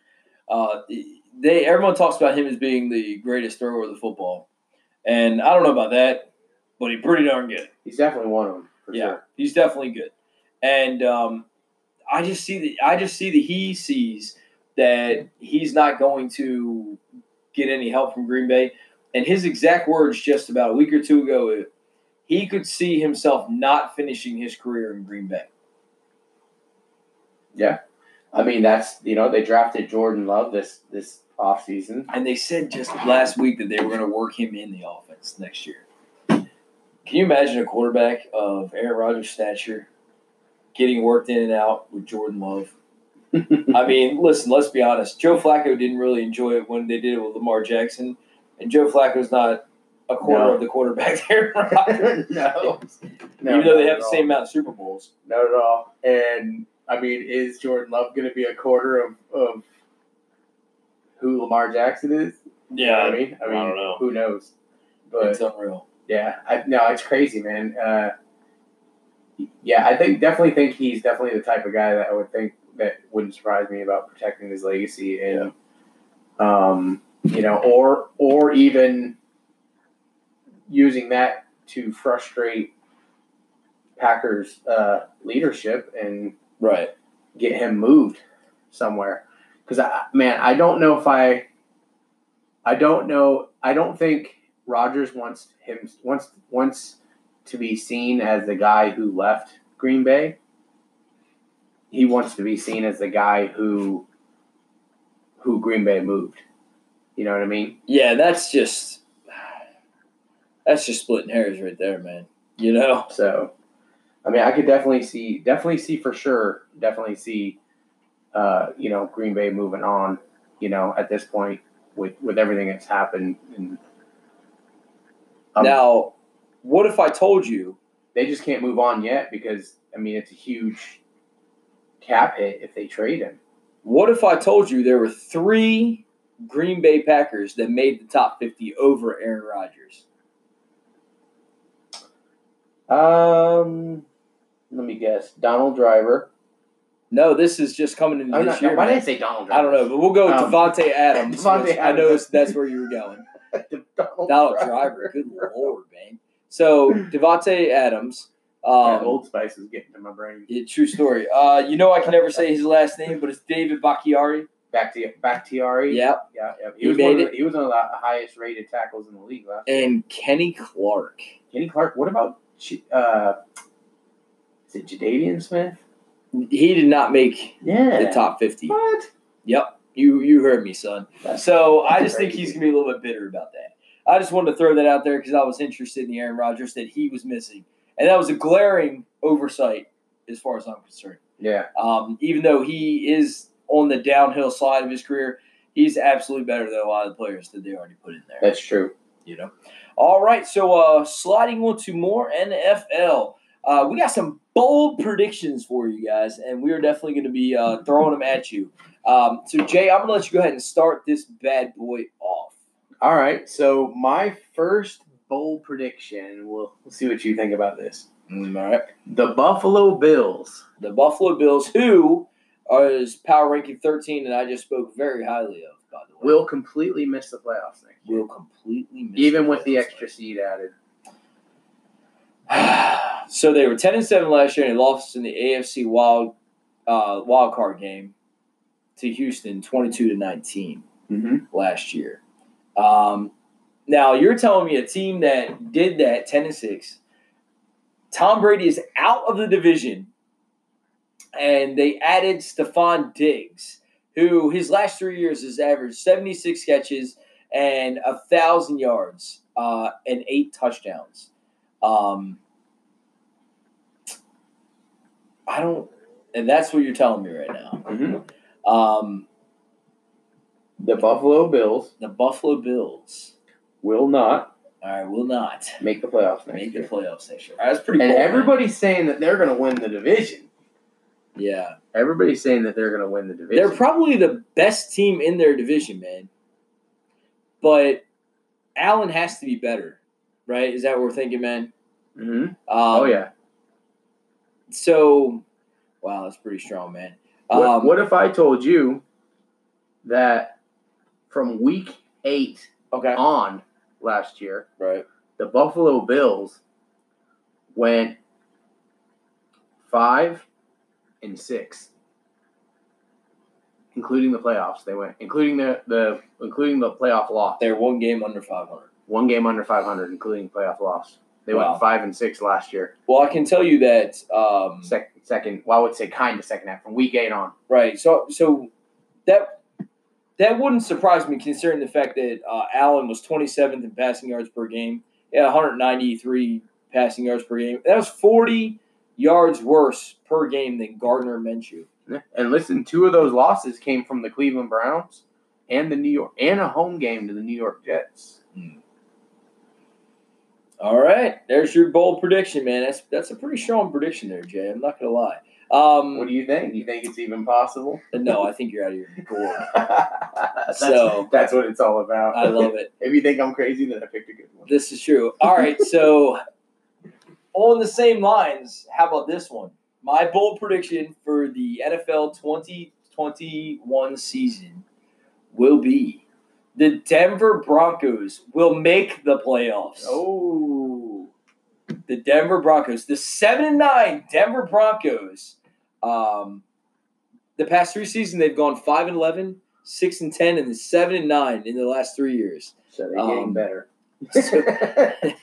S1: Uh, they everyone talks about him as being the greatest thrower of the football, and I don't know about that, but he's pretty darn good.
S2: He's definitely one of them
S1: yeah,
S2: sure.
S1: he's definitely good, and um, I just see that I just see that he sees that he's not going to get any help from Green Bay, and his exact words just about a week or two ago, he could see himself not finishing his career in Green Bay. Yeah.
S2: I mean, that's you know they drafted Jordan Love this this offseason.
S1: And they said just last week that they were going to work him in the offense next year. Can you imagine a quarterback of Aaron Rodgers' stature getting worked in and out with Jordan Love. *laughs* I mean, listen, let's be honest. Joe Flacco didn't really enjoy it when they did it with Lamar Jackson, and Joe Flacco's not a quarter
S2: No.
S1: of the quarterback *laughs* there.
S2: No, *laughs* no,
S1: Even though they have the same amount of Super Bowls.
S2: Not at all. And I mean, is Jordan Love going to be a quarter of, of who Lamar Jackson is? You know I mean, I mean,
S1: don't know.
S2: Who knows? But
S1: It's unreal.
S2: yeah, I, no, it's crazy, man. Uh, yeah, I think definitely think he's definitely the type of guy that I would think that wouldn't surprise me about protecting his legacy and, um, you know, or or even using that to frustrate Packers uh, leadership and
S1: Right.
S2: get him moved somewhere. Because I, man, I don't know if I, I don't know. I don't think Rodgers wants him wants wants to be seen as the guy who left Green Bay. He wants to be seen as the guy who, who Green Bay moved. You know what I mean?
S1: Yeah, that's just that's just splitting hairs right there, man. You know?
S2: So, I mean, I could definitely see, definitely see for sure, definitely see, uh, you know, Green Bay moving on, you know, at this point with with everything that's happened, and um,
S1: now, what if I told you
S2: they just can't move on yet because I mean, it's a huge cap hit if they trade him.
S1: what if I told you there were three Green Bay Packers that made the top fifty over Aaron Rodgers?
S2: Um, let me guess, Donald Driver.
S1: No, this is just coming into
S2: I'm
S1: this
S2: not,
S1: year.
S2: why did I say Donald Driver?
S1: I don't know, but we'll go with
S2: Um,
S1: Davante Adams. *laughs*
S2: Davante
S1: which I
S2: Adams.
S1: know that's where you were going. *laughs*
S2: Donald,
S1: Donald Driver, good lord, man. So Davante Adams.
S2: Yeah,
S1: Um,
S2: Old Spice is getting to my brain.
S1: yeah, true story. Uh, you know I can never say his last name, but it's David Bakhtiari.
S2: Back to Yari.
S1: Yep.
S2: Yeah, yeah. He,
S1: He
S2: was
S1: made
S2: one of
S1: it.
S2: the, he was one of the highest rated tackles in the league last.
S1: And Kenny Clark.
S2: Kenny Clark. What about uh, is it Jadavian Smith?
S1: He did not make
S2: Yeah.
S1: the top fifty.
S2: What?
S1: Yep. You you heard me, son.
S2: That's
S1: So I just think he's gonna be a little bit bitter about that. I just wanted to throw that out there because I was interested in the Aaron Rodgers that he was missing, and that was a glaring oversight as far as I'm concerned.
S2: Yeah.
S1: Um, even though he is on the downhill slide of his career, he's absolutely better than a lot of the players that they already put in there.
S2: That's true.
S1: you know. All right, so uh, sliding on to more NFL. Uh, we got some bold predictions for you guys, and we are definitely going to be uh, throwing them at you. Um, so, Jay, I'm going to let you go ahead and start this bad boy off.
S2: All right. So my first bold prediction. We'll, we'll see what you think about this.
S1: Mm, all right.
S2: The Buffalo Bills.
S1: The Buffalo Bills, who are is power ranking 13, and I just spoke very highly of, by the way,
S2: Will completely miss the playoffs next year,
S1: will completely miss
S2: even with the extra seed added. *sighs*
S1: so they were 10 and 7 last year and they lost in the AFC wild uh, wild card game to Houston 22 to 19
S2: Mm-hmm.
S1: last year. Um, now you're telling me a team that did that 10 and 6 Tom Brady is out of the division and they added Stefon Diggs who his last 3 years has averaged 76 catches and a 1000 yards uh, and 8 touchdowns. Um, I don't, and that's what you're telling me right now.
S2: Mm-hmm.
S1: Um,
S2: The Buffalo Bills
S1: the Buffalo Bills,
S2: will not
S1: I will not
S2: make the playoffs next
S1: make the
S2: year.
S1: playoffs next year. That's pretty
S2: And
S1: cool. man.
S2: everybody's saying that they're going to win the division.
S1: yeah,
S2: Everybody's saying that they're going to win the division.
S1: they're probably the best team in their division, man. But Allen has to be better, right? Is that what we're thinking, man?
S2: hmm
S1: Um,
S2: oh yeah.
S1: So, wow, that's pretty strong, man.
S2: What,
S1: Um,
S2: what if I told you that from week eight
S1: Okay.
S2: on last year,
S1: Right.
S2: the Buffalo Bills went five and six, including the playoffs. They went, including the the including the playoff loss.
S1: They're one game under 500.
S2: One game under five hundred, including playoff loss. They
S1: Wow.
S2: went five and six last year.
S1: Well, I can tell you that. Um,
S2: Sec- second, well, I would say kind of second half from week eight on.
S1: Right. So so that that wouldn't surprise me considering the fact that uh, Allen was 27th in passing yards per game. Yeah, 193 passing yards per game. That was 40 yards worse per game than Gardner Minshew.
S2: And listen, two of those losses came from the Cleveland Browns and the New York and a home game to the New York Jets.
S1: All right, there's your bold prediction, man. That's that's a pretty strong prediction there, Jay. I'm not gonna lie. Um,
S2: What do you think? You think it's even possible?
S1: no, I think you're out of your gourd. *laughs*
S2: that's,
S1: So-
S2: that's what it's all about.
S1: I love it. *laughs*
S2: if you think I'm crazy, then I picked a good one.
S1: This is true. All right, so *laughs* on the same lines, how about this one? My bold prediction for the NFL 2021 season will be the Denver Broncos will make the playoffs.
S2: Oh,
S1: The Denver Broncos, the 7 and 9 Denver Broncos. Um, the past three seasons, they've gone 5 and 11, 6 and 10, and then 7 and 9 in the last three years.
S2: so they're getting
S1: Um,
S2: better. *laughs*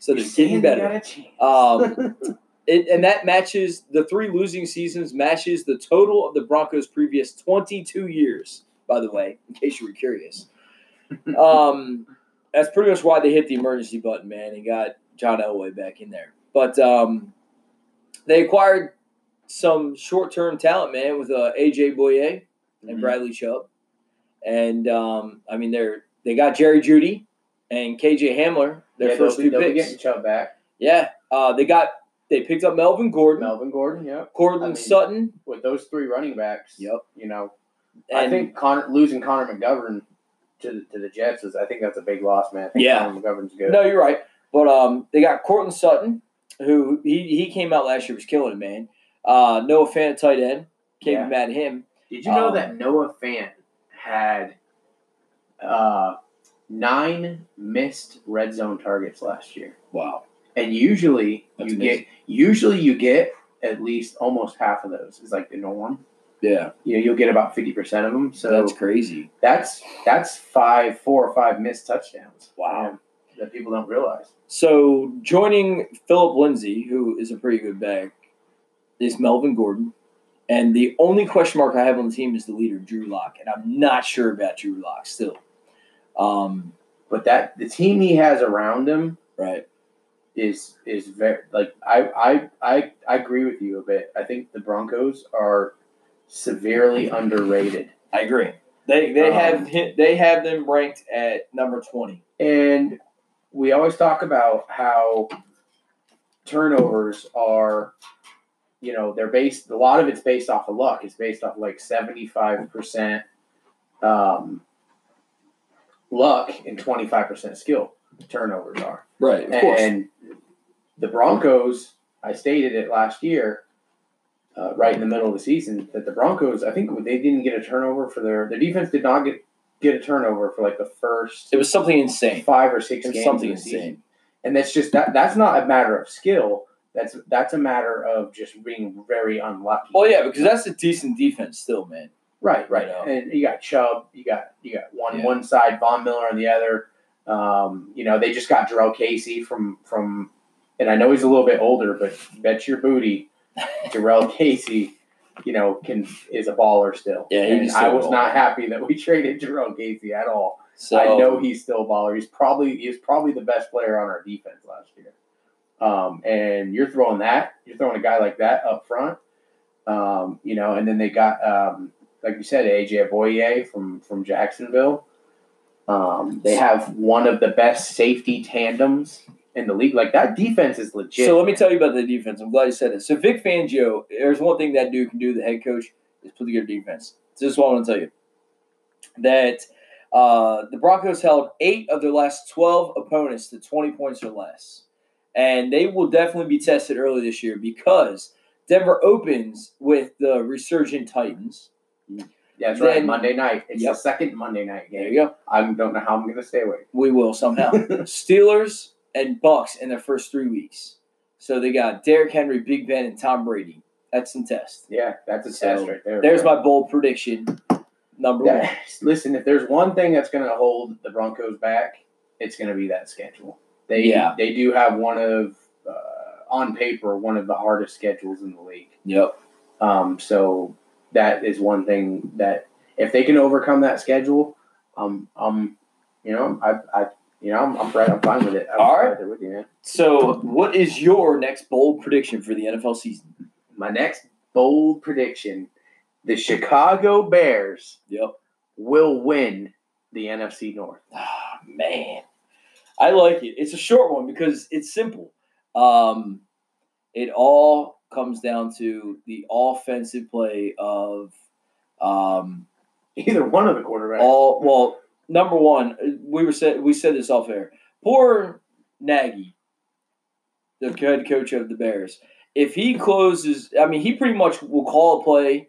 S1: So they're getting better. Um, *laughs* it, and that matches the three losing seasons matches the total of the Broncos' previous 22 years. By the way, in case you were curious, um, that's pretty much why they hit the emergency button, man, and got John Elway back in there. But um, they acquired some short-term talent, man, with uh, AJ Bouye and
S2: Mhm.
S1: Bradley Chubb, and um, I mean they're they got Jerry Jeudy and KJ Hamler, their
S2: yeah,
S1: 1st
S2: they'll be,
S1: two
S2: they'll be
S1: picks.
S2: getting Chubb back.
S1: Yeah, uh, they got they picked up Melvin Gordon,
S2: Melvin Gordon, yeah.
S1: Courtland
S2: I mean,
S1: Sutton.
S2: With those three running backs,
S1: Yep.
S2: You know,
S1: And
S2: I think Connor, losing Connor McGovern to the, to the Jets is, I think that's a big loss, man.
S1: Yeah.
S2: Connor McGovern's good.
S1: no, you're right. But um, they got Courtland Sutton, who he, he came out last year was killing it, man. Uh, Noah Fant at tight end, can't
S2: Yeah.
S1: be mad at him.
S2: Did you know
S1: Um,
S2: that Noah Fant had uh, nine missed red zone targets last year?
S1: Wow,
S2: And usually
S1: That's
S2: you
S1: amazing.
S2: get usually you get at least almost half of those is like the norm.
S1: yeah,
S2: You know, you'll get about fifty percent of them. So
S1: that's crazy.
S2: that's that's five, four or five missed touchdowns.
S1: Wow.
S2: that people don't realize.
S1: So joining Phillip Lindsay, who is a pretty good back, is Melvin Gordon. And the only question mark I have on the team is the leader, Drew Lock, and I'm not sure about Drew Lock still. Um,
S2: But that the team he has around him
S1: right.
S2: is is very like I I I, I agree with you a bit. I think the Broncos are severely underrated.
S1: I agree. They they
S2: Um,
S1: have they have them ranked at number twenty.
S2: And we always talk about how turnovers are, you know, they're based. A lot of it's based off of luck. It's based off like seventy five percent um, luck and twenty five percent skill. Turnovers are.
S1: Right, of
S2: and the Broncos, I stated it last year, uh, right in the middle of the season, that the Broncos, I think they didn't get a turnover for their their defense did not get get a turnover for like the first
S1: It was something insane.
S2: five or six games
S1: something
S2: the season.
S1: insane.
S2: And that's just that that's not a matter of skill. That's that's a matter of just being very unlucky.
S1: Well, yeah, because that's a decent defense still, man.
S2: Right, right.
S1: You know?
S2: And you got Chubb, you got you got one
S1: Yeah.
S2: one side, Von Miller on the other. Um, you know, they just got Jurrell Casey from from and I know he's a little bit older, but bet your booty *laughs* Jurrell Casey, you know, can is a baller still.
S1: Yeah,
S2: and
S1: he's
S2: I
S1: still a
S2: was not happy that we *laughs* traded Jurrell Casey at all.
S1: So
S2: I know he's still a baller. He's probably he's probably the best player on our defense last year. Um, and you're throwing that, you're throwing a guy like that up front. Um, you know, and then they got um, like you said, AJ Bouye from from Jacksonville. Um, they have one of the best safety tandems in the league. Like that defense is legit.
S1: So let me tell you about the defense. I'm glad you said it. So Vic Fangio, there's one thing that dude can do. The head coach is put together defense. So this is what I want to tell you. That uh, the Broncos held eight of their last 12 opponents to 20 points or less, and they will definitely be tested early this year because Denver opens with the resurgent Titans.
S2: Yeah, that's right. Monday night. It's
S1: Yep.
S2: the second Monday night game.
S1: There you go.
S2: I don't know how I'm going to stay awake.
S1: We will somehow. *laughs* Steelers and Bucks in their first three weeks. So they got Derrick Henry, Big Ben, and Tom Brady. That's some test.
S2: yeah, that's a
S1: So,
S2: test right there.
S1: There's my bold prediction. Number one. *laughs*
S2: Listen, if there's one thing that's going to hold the Broncos back, it's going to be that schedule. They
S1: Yeah.
S2: they do have one of uh, on paper one of the hardest schedules in the league.
S1: Yep.
S2: Um, so that is one thing that if they can overcome that schedule, um, um, you know, I, I you know, I'm I'm right. I'm fine with it. I'm
S1: All right.
S2: with you, man.
S1: So, what is your next bold prediction for the NFL season?
S2: My next bold prediction: the Chicago Bears
S1: Yep.
S2: will win the NFC North.
S1: Ah, man, I like it. It's a short one because it's simple. Um, it all comes down to the offensive play of um, *laughs*
S2: Either one of the quarterbacks.
S1: all. Well, number one, we were said we said this off air. Poor Nagy, the head coach of the Bears. If he closes, I mean, he pretty much will call a play,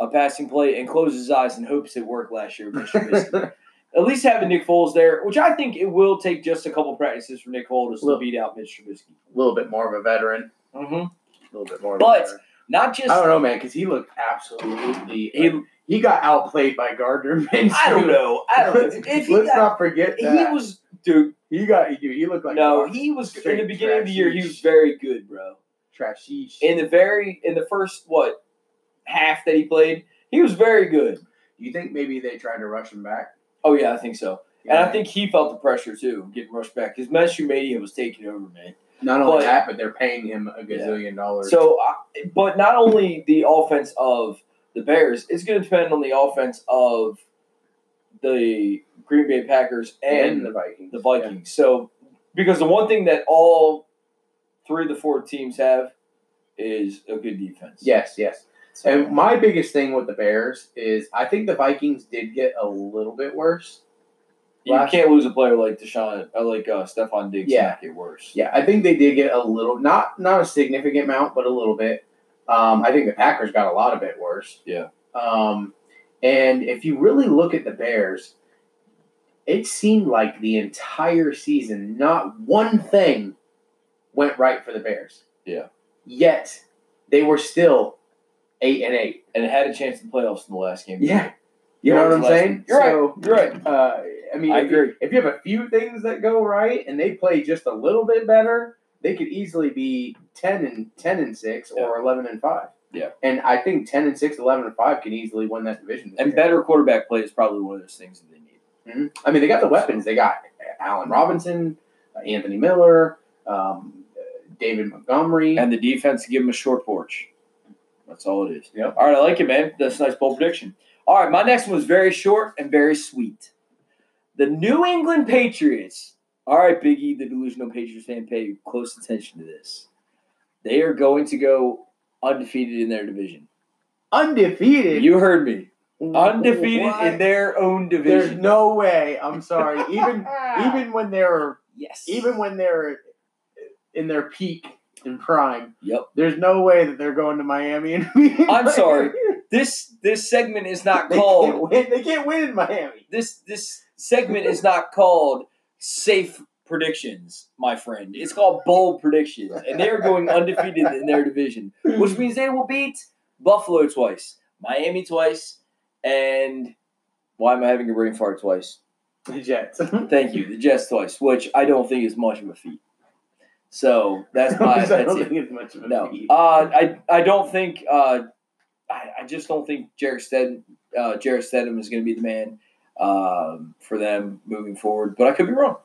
S1: a passing play, and close his eyes and hopes it worked last year. *laughs* with Mr. Trubisky. At least having Nick Foles there, which I think it will take just a couple practices for Nick Foles to beat out Mitch Trubisky.
S2: a little bit more of a veteran.
S1: Mm-hmm.
S2: A little bit more. Of
S1: But-
S2: a veteran.
S1: Not just
S2: I don't know, man, because he looked absolutely.
S1: he.
S2: He got outplayed by Gardner *laughs* Minshew.
S1: I don't know. I don't know.
S2: Let's, *laughs*
S1: If
S2: let's
S1: got,
S2: not forget
S1: he was dude.
S2: He got. Dude, he looked like
S1: No, he was in the beginning of the year. He was very good, bro.
S2: trashish.
S1: In the very in the first what half that he played, he was very good.
S2: Do you think maybe they tried to rush him back?
S1: Oh yeah, I think so. And I think he felt the pressure too, getting rushed back. His Minshew Mania was taking over, man.
S2: not only
S1: but-
S2: that, but they're paying him a gazillion dollars.
S1: So, but not only the offense of the Bears, it's going to depend on the offense of the Green Bay Packers and,
S2: and the Vikings.
S1: the Vikings. So, because the one thing that all three of the four teams have is a good defense.
S2: Yes, yes. And my biggest thing with the Bears is I think the Vikings did get a little bit worse.
S1: you can't lose a player like Deshaun, uh, like uh, Stefon Diggs.
S2: Yeah.
S1: get worse.
S2: Yeah, I think they did get a little not not a significant amount, but a little bit. Um, I think the Packers got a lot of it worse.
S1: Yeah.
S2: Um, and if you really look at the Bears, it seemed like the entire season, not one thing went right for the Bears.
S1: Yeah.
S2: Yet they were still eight and eight.
S1: and had a chance in the playoffs in the last game.
S2: Yeah. You know what I'm saying?
S1: You're
S2: So,
S1: right. You're right.
S2: Uh, I mean,
S1: I
S2: if you-
S1: agree.
S2: if you have a few things that go right and they play just a little bit better, they could easily be ten and ten and six or eleven and five.
S1: Yeah.
S2: And I think 10 and 6, 11 and 5 can easily win that division.
S1: And
S2: year.
S1: better quarterback play is probably one of those things that they need.
S2: Mhm. I mean, they got the weapons. They got Allen Robinson, uh, Anthony Miller, um, uh, David Montgomery.
S1: And the defense to give them a short porch. That's all it is.
S2: Yep.
S1: All right, I like it, man. That's a nice bold prediction. All right, my next one was very short and very sweet. The New England Patriots. All right, Biggie, the delusional Patriots fan, pay close attention to this. They are going to go undefeated in their division.
S2: undefeated.
S1: You heard me. Undefeated
S2: What?
S1: in their own division.
S2: There's no way. I'm sorry. Even *laughs* even when they're
S1: yes.
S2: even when they're in their peak in prime,
S1: Yep.
S2: there's no way that they're going to Miami and
S1: I'm sorry. *laughs* This this segment is not
S2: They
S1: called
S2: can't. They can't win in Miami.
S1: this this segment is not called safe predictions, my friend. It's called bold predictions, and they are going *laughs* undefeated in their division, which means they will beat Buffalo twice, Miami twice, and why am I having a brain fart twice?
S2: The Jets.
S1: Thank you, the Jets twice, which I don't think is much of a feat. So that's *laughs* my
S2: I don't
S1: it.
S2: think it's much of a
S1: No, uh, I I don't think uh, I, I just don't think Jarrett Stidham, uh, Jarrett Stidham is going to be the man um, for them moving forward, but I could be wrong.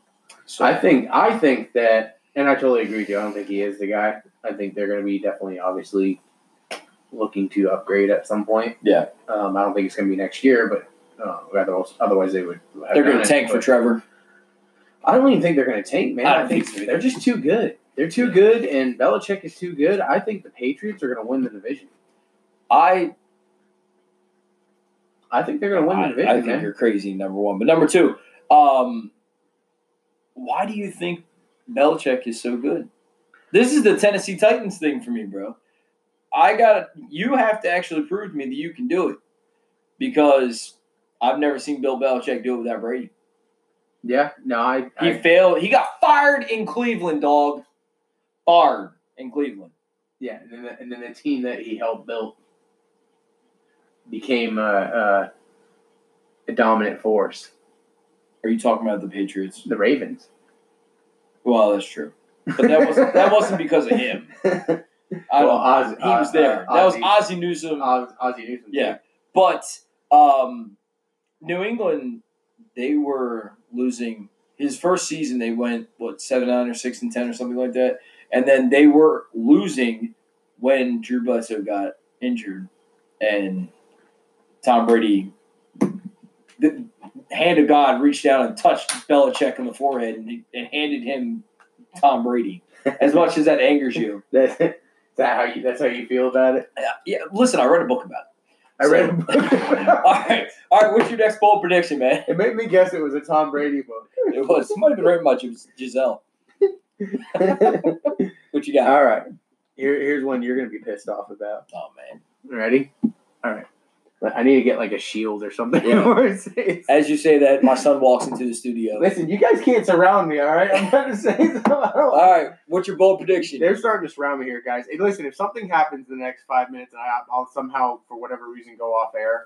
S1: So
S2: I think I think that, and I totally agree with you. I don't think he is the guy. I think they're going to be definitely, obviously, looking to upgrade at some point.
S1: Yeah.
S2: Um, I don't think it's going to be next year, but uh, otherwise, otherwise they would. have
S1: they're going to tank for Trevor.
S2: I don't even think they're going to tank, man.
S1: I don't think so
S2: they're just too good. They're too good, and Belichick is too good. I think the Patriots are going to win the division.
S1: I
S2: I think they're going to win
S1: I,
S2: the division,
S1: I think
S2: man.
S1: you're crazy. Number one, but number two, um, why do you think Belichick is so good? This is the Tennessee Titans thing for me, bro. I got you have to actually prove to me that you can do it because I've never seen Bill Belichick do it without Brady.
S2: Yeah, no, I,
S1: He
S2: I
S1: failed. He got fired in Cleveland, dog. Fired in Cleveland.
S2: yeah, and then, the, and then the team that he helped build became uh, uh, a dominant force.
S1: Are you talking about the Patriots?
S2: The Ravens.
S1: Well, that's true, but that wasn't that *laughs* wasn't because of him. I
S2: well, Oz,
S1: he was there.
S2: Uh,
S1: that was Ozzie Newsome.
S2: Oz, Ozzie Newsome.
S1: Yeah. But um, New England, they were losing his first season they went what seven nine or six and ten or something like that, and then they were losing when Drew Bledsoe got injured, and Tom Brady, the hand of God reached down and touched Belichick on the forehead and, and handed him Tom Brady. As much as that angers you,
S2: That, *laughs* is that how you? That's how you feel about it.
S1: yeah, yeah. Listen, I read a book about it.
S2: I read. A book. *laughs*
S1: All right, all right. What's your next bold prediction, man?
S2: It made me guess it was a Tom Brady book.
S1: It was. It might have been very much. It was Gisele. *laughs* What you got?
S2: All right. Here, here's one you're gonna be pissed off about.
S1: Oh man.
S2: Ready? All right. I need to get like a shield or something. *laughs*
S1: Yeah.
S2: where it says-
S1: As you say that, my son walks into the studio.
S2: Listen, you guys can't surround me, all right? I'm trying to say *laughs* something.
S1: All right. What's your bold prediction?
S2: They're starting to surround me here, guys. Hey, listen, if something happens in the next five minutes and I, I'll somehow, for whatever reason, go off air,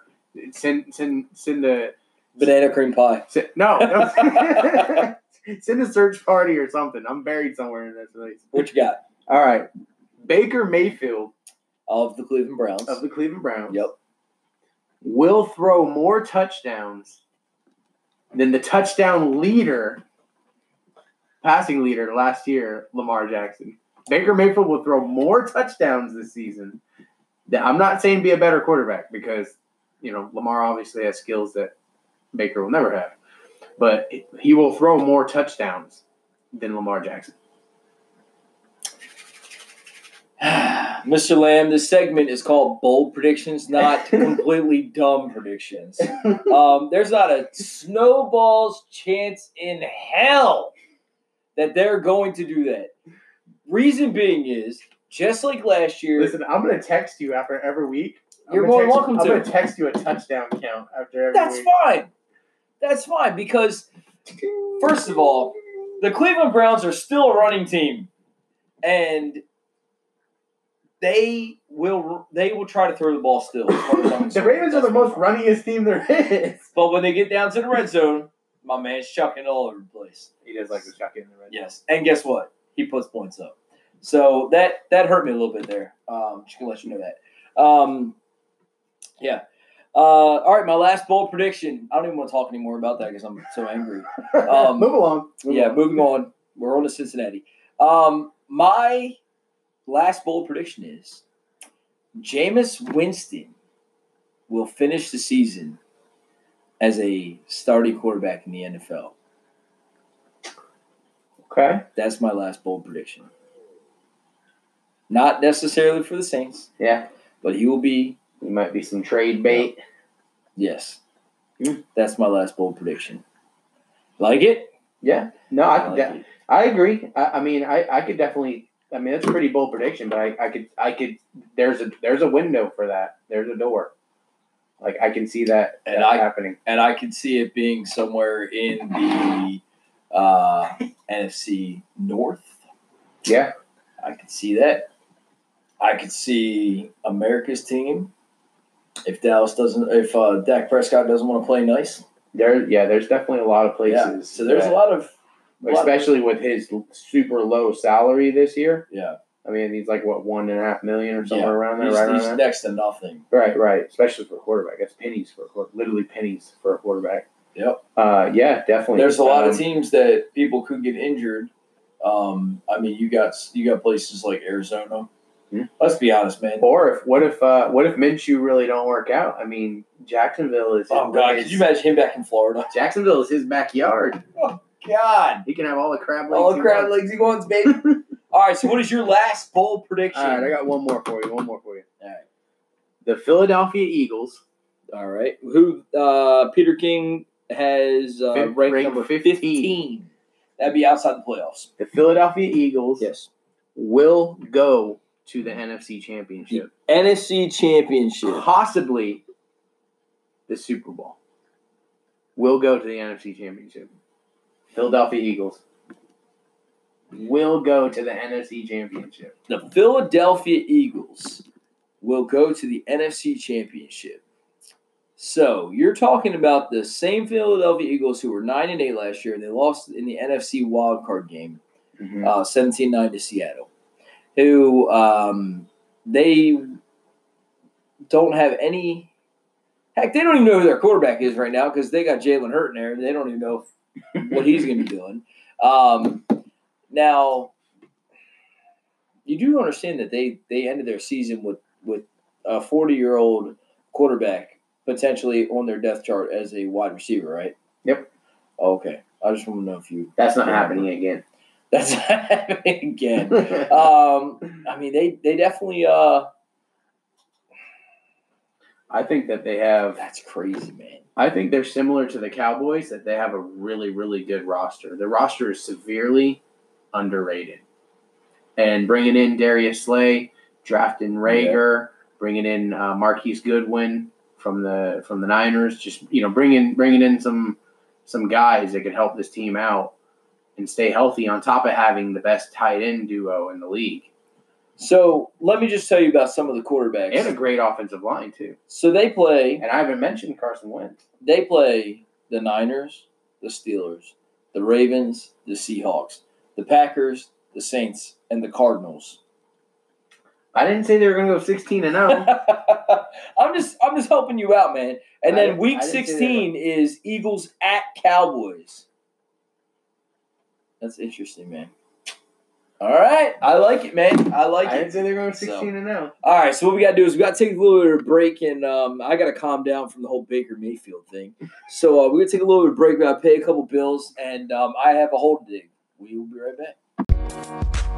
S2: send send send a
S1: Banana cream pie. *laughs*
S2: send, no, no. send a search party or something. I'm buried somewhere in this place.
S1: What you got?
S2: All right, Baker Mayfield
S1: Of the Cleveland Browns.
S2: of the Cleveland Browns
S1: Yep.
S2: Will throw more touchdowns than the touchdown leader, passing leader last year, Lamar Jackson. Baker Mayfield will throw more touchdowns this season. I'm not saying be a better quarterback because, you know, Lamar obviously has skills that Baker will never have. But he will throw more touchdowns than Lamar Jackson. *sighs*
S1: Mr. Lamb, this segment is called Bold Predictions, not *laughs* completely dumb predictions. Um, there's not a snowball's chance in hell that they're going to do that. Reason being is, just like last year,
S2: Listen, I'm going to text you after every week. I'm
S1: You're more
S2: text-
S1: welcome
S2: I'm
S1: to.
S2: going to text you a touchdown count after every
S1: that's
S2: week.
S1: fine. That's fine because First of all, the Cleveland Browns are still a running team, and they will they will try to throw the ball still. as far as I'm
S2: the. Ravens are the most runniest team there is.
S1: But when they get down to the red zone, my man's chucking all over the place.
S2: He does like to chuck in the red.
S1: Yes, and guess what? He puts points up. So that that hurt me a little bit there. Um, just gonna let you know that. Um, yeah. Uh, all right, my last bold prediction. I don't even want to talk anymore about that because I'm so angry. *laughs* Um,
S2: Move along. Move
S1: yeah,
S2: along.
S1: moving on. We're on to Cincinnati. Um, my last bold prediction is Jameis Winston will finish the season as a starting quarterback in the NFL.
S2: Okay.
S1: That's my last bold prediction. Not necessarily for the Saints,
S2: Yeah.
S1: but he will be,
S2: He might be some trade bait.
S1: yes.
S2: Hmm.
S1: That's my last bold prediction. Like it?
S2: Yeah. No, I
S1: I like
S2: de- I agree. I, I mean, I, I could definitely. I mean, that's a pretty bold prediction, but I, I could. I could. There's a there's a window for that. There's a door. Like I can see that,
S1: And I-
S2: happening.
S1: and I can see it being somewhere in the uh, NFC North.
S2: Yeah.
S1: I could see that. I could see America's team if Dallas doesn't, if uh, Dak Prescott doesn't want to play nice.
S2: There. Yeah. There's definitely a lot of places.
S1: Yeah. So there's
S2: that-
S1: a lot of, a lot of-
S2: especially with his super low salary this year.
S1: yeah,
S2: I mean, he's like what one and a half million or somewhere
S1: Yeah.
S2: around there,
S1: he's,
S2: right around
S1: he's
S2: there.
S1: next to nothing.
S2: Right, right. Especially for a quarterback, that's pennies for a quarter, literally pennies for a quarterback.
S1: Yep.
S2: Uh, yeah, definitely.
S1: There's a lot
S2: Um,
S1: of teams that people could get injured. Um, I mean, you got you got places like Arizona.
S2: Hmm.
S1: Let's be honest, man.
S2: Or if what if uh, what if Minshew really don't work out? I mean, Jacksonville is.
S1: Oh God,
S2: his-
S1: could you imagine him back in Florida?
S2: Jacksonville is his backyard.
S1: God.
S2: He can have all the crab legs.
S1: All the
S2: he
S1: crowd
S2: wants.
S1: legs he wants, baby. *laughs* All right, so what is your last bold prediction?
S2: All right, I got one more for you. One more for you.
S1: All right.
S2: The Philadelphia Eagles
S1: All right. Who uh, Peter King has uh, ranked,
S2: ranked
S1: number
S2: 15.
S1: 15. That'd be outside the playoffs.
S2: The Philadelphia Eagles
S1: Yes.
S2: will go to the NFC Championship,
S1: NFC Championship.
S2: possibly the Super Bowl. Will go to the NFC Championship. Philadelphia Eagles will go to the NFC Championship.
S1: The Philadelphia Eagles will go to the NFC Championship. So you're talking about the same Philadelphia Eagles who were nine and eight last year, and they lost in the NFC wild card game. uh, 17-9 to Seattle, who um, they don't have any. Heck, they don't even know who their quarterback is right now because they got Jalen Hurts in there, they don't even know what he's going to be doing. Um, now, you do understand that they they ended their season with with a 40 year old quarterback potentially on their depth chart as a wide receiver, right?
S2: Yep.
S1: Okay. I just want to know if you.
S2: That's not happening again.
S1: That's *laughs* happening again. *laughs* Um, I mean, they they definitely. Uh,
S2: I think that they have.
S1: that's crazy, man.
S2: I think they're similar to the Cowboys that they have a really, really good roster. The roster is severely underrated. And bringing in Darius Slay, drafting Reagor, bringing in uh, Marquise Goodwin from the from the Niners, just you know bringing bringing in some some guys that could help this team out and stay healthy. On top of having the best tight end duo in the league
S1: So let me just tell you about some of the quarterbacks.
S2: and a great offensive line too.
S1: so they play.
S2: And I haven't mentioned Carson Wentz.
S1: They play the Niners, the Steelers, the Ravens, the Seahawks, the Packers, the Saints, and the Cardinals.
S2: I didn't say they were going to go sixteen and oh. zero. *laughs*
S1: I'm just I'm just helping you out, man. And
S2: I
S1: then week
S2: I didn't say that.
S1: 16 is Eagles at Cowboys. That's interesting, man. All right, I like it, man. I like
S2: I
S1: it.
S2: didn't say they're going
S1: So-
S2: sixteen and oh. zero.
S1: All right, so what we got to do is we got to take a little bit of a break, and um, I got to calm down from the whole Baker Mayfield thing. So uh, we're gonna take a little bit of a break. We got to pay a couple bills, and um, I have a hole to dig. We will be right back.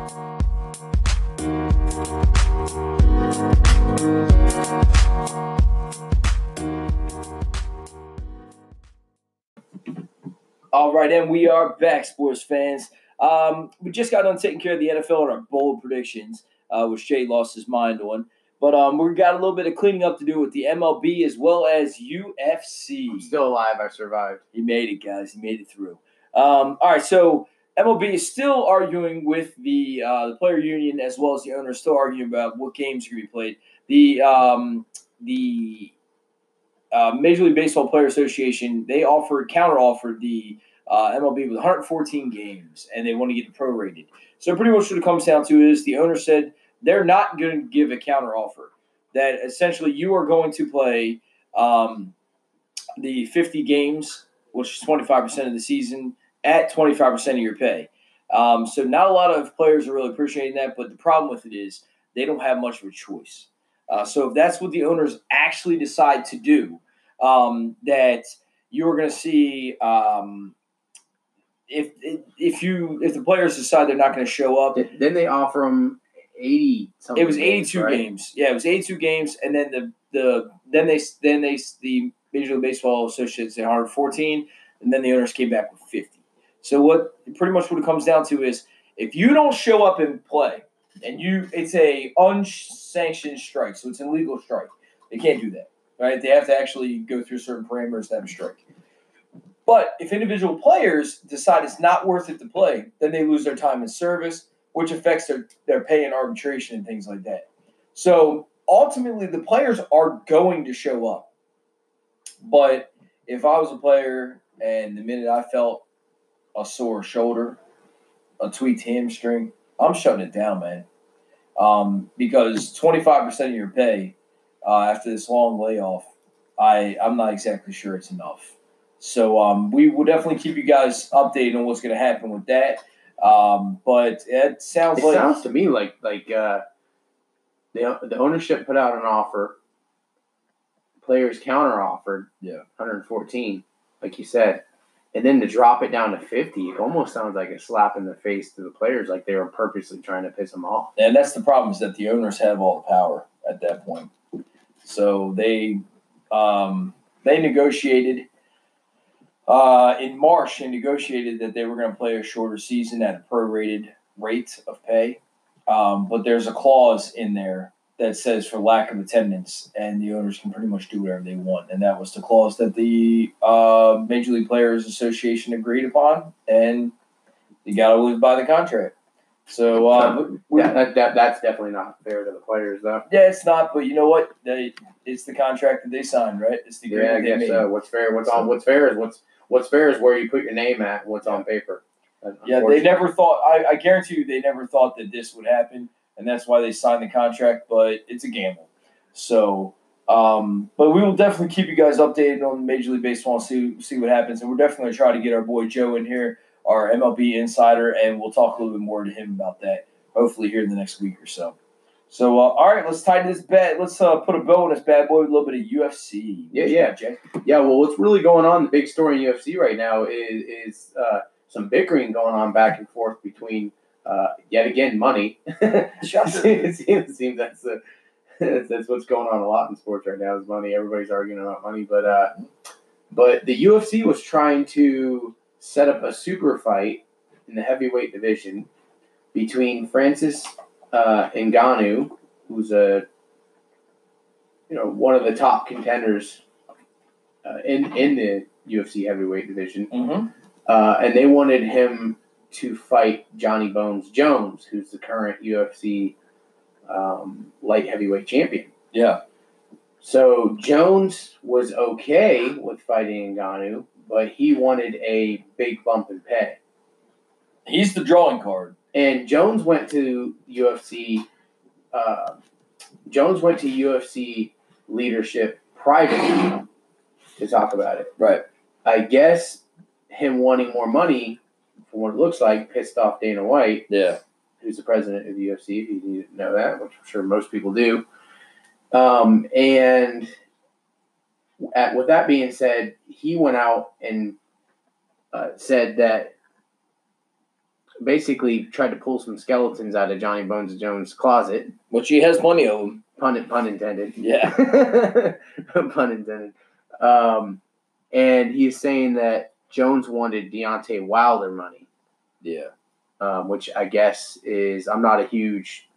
S1: All right, and we are back, sports fans. Um, we just got done taking care of the NFL and our bold predictions, uh, which Jay lost his mind on. But um, we got a little bit of cleaning up to do with the MLB as well as UFC.
S2: I'm still alive. I survived.
S1: He made it, guys. He made it through. Um, all right, so MLB is still arguing with the uh, the player union as well as the owners, still arguing about what games are going to be played. The um, the uh, Major League Baseball Player Association they offered counter offered the uh, MLB with 114 games, and they want to get prorated. So pretty much what it comes down to is the owner said they're not going to give a counter offer. That essentially you are going to play um, the 50 games, which is 25% of the season, at 25% of your pay. Um, so not a lot of players are really appreciating that, but the problem with it is they don't have much of a choice. Uh, so if that's what the owners actually decide to do, um, that you're going to see um, if if you if the players decide they're not going to show up,
S2: Then they offer them eighty. Something
S1: it was
S2: games,
S1: 82
S2: right?
S1: games. Yeah, it was 82 games, and then the the then they then they the Major League Baseball Association said 114, and then the owners came back with 50. So what pretty much what it comes down to is if you don't show up and play, and you it's a unsanctioned strike, so it's an illegal strike. They can't do that, right? They have to actually go through certain parameters to have a strike. But if individual players decide it's not worth it to play, then they lose their time in service, which affects their, their pay and arbitration and things like that. So ultimately, the players are going to show up. But if I was a player and the minute I felt a sore shoulder, a tweaked hamstring, I'm shutting it down, man. Um, because 25% of your pay uh, after this long layoff, I, I'm not exactly sure it's enough. So um, we will definitely keep you guys updated on what's going to happen with that. Um, but it sounds
S2: It
S1: like
S2: sounds to me like like uh, the the ownership put out an offer. Players counter offered.
S1: Yeah.
S2: 114, like you said, and then to drop it down to 50, it almost sounds like a slap in the face to the players, like they were purposely trying to piss them off.
S1: And that's the problem is that the owners have all the power at that point. So they um, they negotiated uh, in March. They negotiated that they were going to play a shorter season at a prorated rate of pay, um, but there's a clause in there that says for lack of attendance, and the owners can pretty much do whatever they want. And that was the clause that the uh, Major League Players Association agreed upon, and you got to live by the contract. So uh, we,
S2: Yeah, that, that that's definitely not fair to the players, though.
S1: yeah, it's not, but you know what? They, it's the contract that they signed, right? It's the
S2: Yeah, I
S1: agreement they
S2: guess so. What's fair? What's on? What's fair is what's what's fair is where you put your name at. What's on paper.
S1: Yeah, they never thought. I, I guarantee you, they never thought that this would happen, and that's why they signed the contract. But it's a gamble. So Um, but we will definitely keep you guys updated on Major League Baseball and see see what happens. And we're definitely going to try to get our boy Joe in here, our MLB insider, and we'll talk a little bit more to him about that. Hopefully here in the next week or so. So uh, all right, let's tighten this bet. Let's uh, put a bow on this bad boy with a little bit of UFC.
S2: Yeah, yeah.
S1: Jay.
S2: Yeah, well, what's really going on? The big story in UFC right now is is uh, some bickering going on back and forth between uh, yet again money. *laughs* *laughs* it seems, seems that's the that's, *laughs* that's what's going on a lot in sports right now is money. Everybody's arguing about money, but uh, but the UFC was trying to set up a super fight in the heavyweight division between Francis uh, Ngannou, who's a you know one of the top contenders uh, in in the UFC heavyweight division,
S1: Mm-hmm.
S2: uh, and they wanted him to fight Johnny Bones Jones, who's the current UFC um, light heavyweight champion.
S1: Yeah.
S2: So Jones was okay with fighting Ngannou, but he wanted a big bump in pay.
S1: He's the drawing card.
S2: And Jones went to UFC. Uh, Jones went to UFC leadership privately to talk about it.
S1: Right.
S2: I guess him wanting more money, from what it looks like, pissed off Dana White,
S1: Yeah.
S2: who's the president of the UFC. If you didn't know that, which I'm sure most people do. Um, and at, with that being said, he went out and uh, said that basically tried to pull some skeletons out of Johnny Bones Jones' closet.
S1: Which he has plenty of them.
S2: Pun pun intended.
S1: Yeah. *laughs*
S2: pun intended. Um, and he's saying that Jones wanted Deontay Wilder money,
S1: Yeah.
S2: um, which I guess is I'm not a huge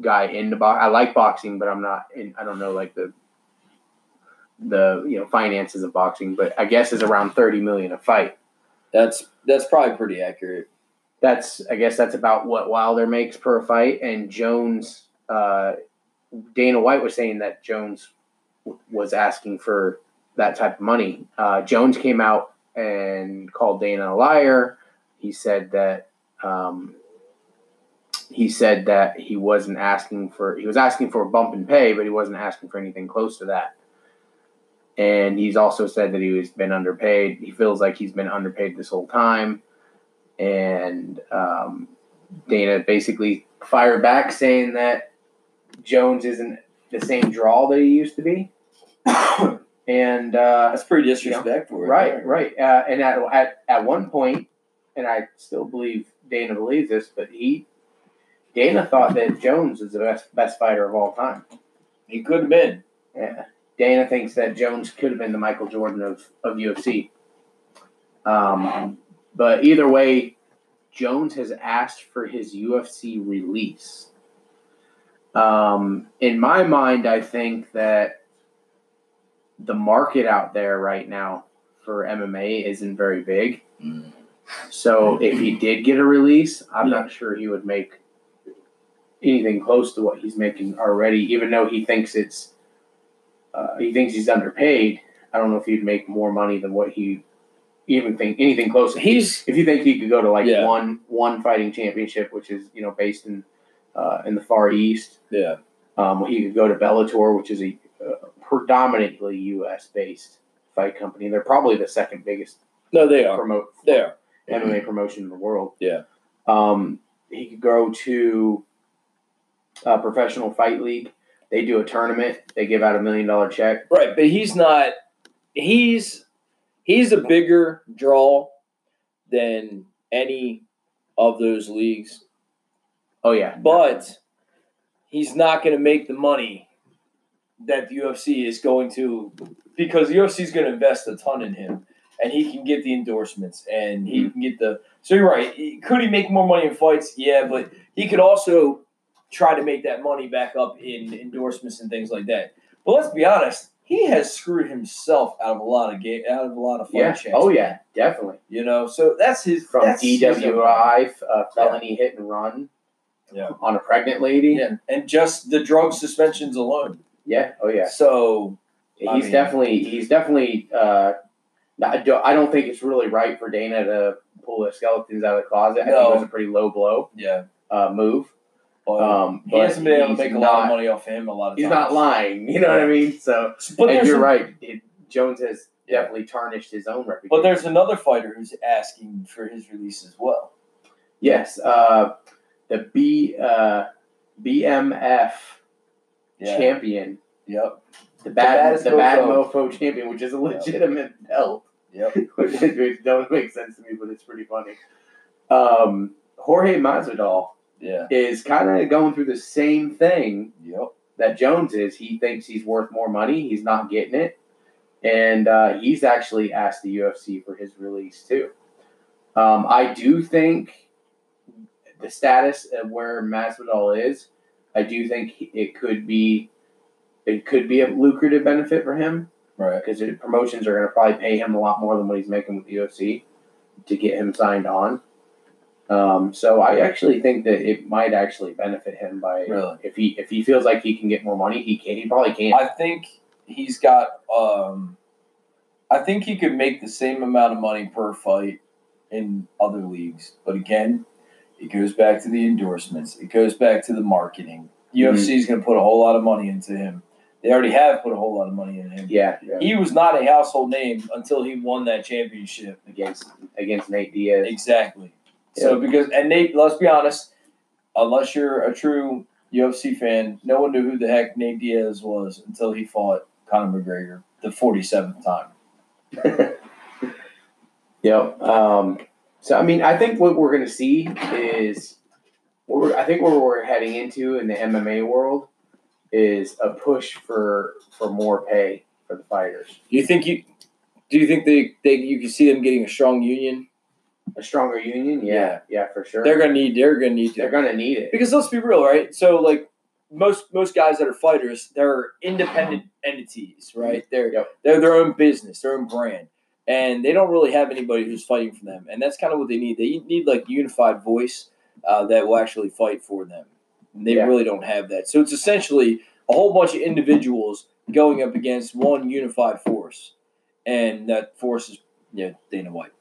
S2: guy into box. I like boxing, but I'm not. In, I don't know like the the you know finances of boxing, but I guess is around thirty million a fight.
S1: That's that's probably pretty accurate.
S2: That's I guess that's about what Wilder makes per fight, and Jones. Uh, Dana White was saying that Jones w- was asking for that type of money. Uh, Jones came out and called Dana a liar. He said that um, he said that he wasn't asking for he was asking for a bump in pay, but he wasn't asking for anything close to that. And he's also said that he was been underpaid. He feels like he's been underpaid this whole time. And um, Dana basically fired back saying that Jones isn't the same draw that he used to be. *coughs* and uh,
S1: That's pretty disrespectful.
S2: right, right. Uh, and at, at at one point, and I still believe Dana believes this, but he Dana thought that Jones is the best best fighter of all time.
S1: He could have been.
S2: Yeah. Dana thinks that Jones could have been the Michael Jordan of, of UFC. Um, but either way, Jones has asked for his UFC release. Um, in my mind, I think that the market out there right now for MMA isn't very big. So if he did get a release, I'm not sure he would make anything close to what he's making already, even though he thinks it's uh, he thinks he's underpaid. I don't know if he'd make more money than what he even think anything close.
S1: He's
S2: if you think he could go to like
S1: Yeah.
S2: one one fighting championship, which is you know based in uh, in the Far East,
S1: yeah.
S2: um, he could go to Bellator, which is a uh, predominantly U.S. based fight company. They're probably the second biggest
S1: No, they are.
S2: promote
S1: They are.
S2: MMA promotion in the world.
S1: Yeah.
S2: Um, he could go to a professional fight league. They do a tournament. They give out a million dollar check.
S1: Right, but he's not. He's he's a bigger draw than any of those leagues,
S2: Oh yeah,
S1: but he's not going to make the money that the UFC is going to because the UFC is going to invest a ton in him, and he can get the endorsements and he can get the. So you're right. Could he make more money in fights? Yeah, but he could also try to make that money back up in endorsements and things like that. But let's be honest, he has screwed himself out of a lot of game, out of a lot of fun.
S2: yeah.
S1: chances.
S2: Oh yeah, definitely.
S1: You know, so that's his
S2: From
S1: that's his-
S2: DWI, uh, felony hit and run.
S1: Yeah.
S2: On a pregnant lady.
S1: Yeah, and just the drug suspensions alone.
S2: Yeah. Oh yeah.
S1: So
S2: He's
S1: I mean-
S2: definitely he's definitely. Uh, I don't, I don't think it's really right for Dana to pull the skeletons out of the closet. I think it was a pretty low blow
S1: yeah,
S2: uh, move.
S1: But
S2: Um,
S1: he hasn't been able to
S2: he's
S1: make a lot of money off of him a lot of
S2: He's
S1: times.
S2: not lying. You know what I mean? So,
S1: But
S2: and you're
S1: a-
S2: right. It, Jones has
S1: Yeah.
S2: definitely tarnished his own reputation.
S1: But there's another fighter who's asking for his release as well.
S2: yes, uh, the B uh, BMF
S1: Yeah.
S2: champion,
S1: Yep.
S2: the bad
S1: baddest
S2: the bad
S1: mofo.
S2: mofo champion, which is a legitimate belt.
S1: Yep. *laughs*
S2: which which don't make sense to me, but it's pretty funny. Um, Jorge Masvidal
S1: Yeah.
S2: is kind of going through the same thing
S1: Yep.
S2: that Jones is. He thinks he's worth more money. He's not getting it, and uh, he's actually asked the UFC for his release too. Um, I do think the status of where Masvidal is, I do think it could be, it could be a lucrative benefit for him
S1: Right.
S2: because promotions are going to probably pay him a lot more than what he's making with the UFC to get him signed on. Um, so I actually think that it might actually benefit him by
S1: Really?
S2: if he if he feels like he can get more money, he can. He probably can.
S1: I think he's got. Um, I think he could make the same amount of money per fight in other leagues, but again, it goes back to the endorsements. It goes back to the marketing. UFC is going to put a whole lot of money into him. They already have put a whole lot of money in him.
S2: yeah, yeah,
S1: He was not a household name until he won that championship.
S2: against against Nate Diaz.
S1: Exactly. So because and Nate, let's be honest, unless you're a true UFC fan, no one knew who the heck Nate Diaz was until he fought Conor McGregor the 47th time. *laughs*
S2: Yep. Um, so I mean, I think what we're going to see is, I think where we're heading into in the MMA world is a push for for more pay for the fighters,
S1: Do you think you do you think they, they you can see them getting a strong union?
S2: A stronger union. Yeah, yeah, for sure.
S1: They're gonna need they're gonna need to.
S2: They're gonna need it.
S1: Because let's be real, right? So like most most guys that are fighters, they're independent entities, right? They're
S2: Yep.
S1: they're their own business, their own brand, and they don't really have anybody who's fighting for them. And that's kind of what they need. They need like unified voice uh, that will actually fight for them. And they
S2: Yeah.
S1: really don't have that. So it's essentially a whole bunch of individuals going up against one unified force, and that force is yeah Dana White.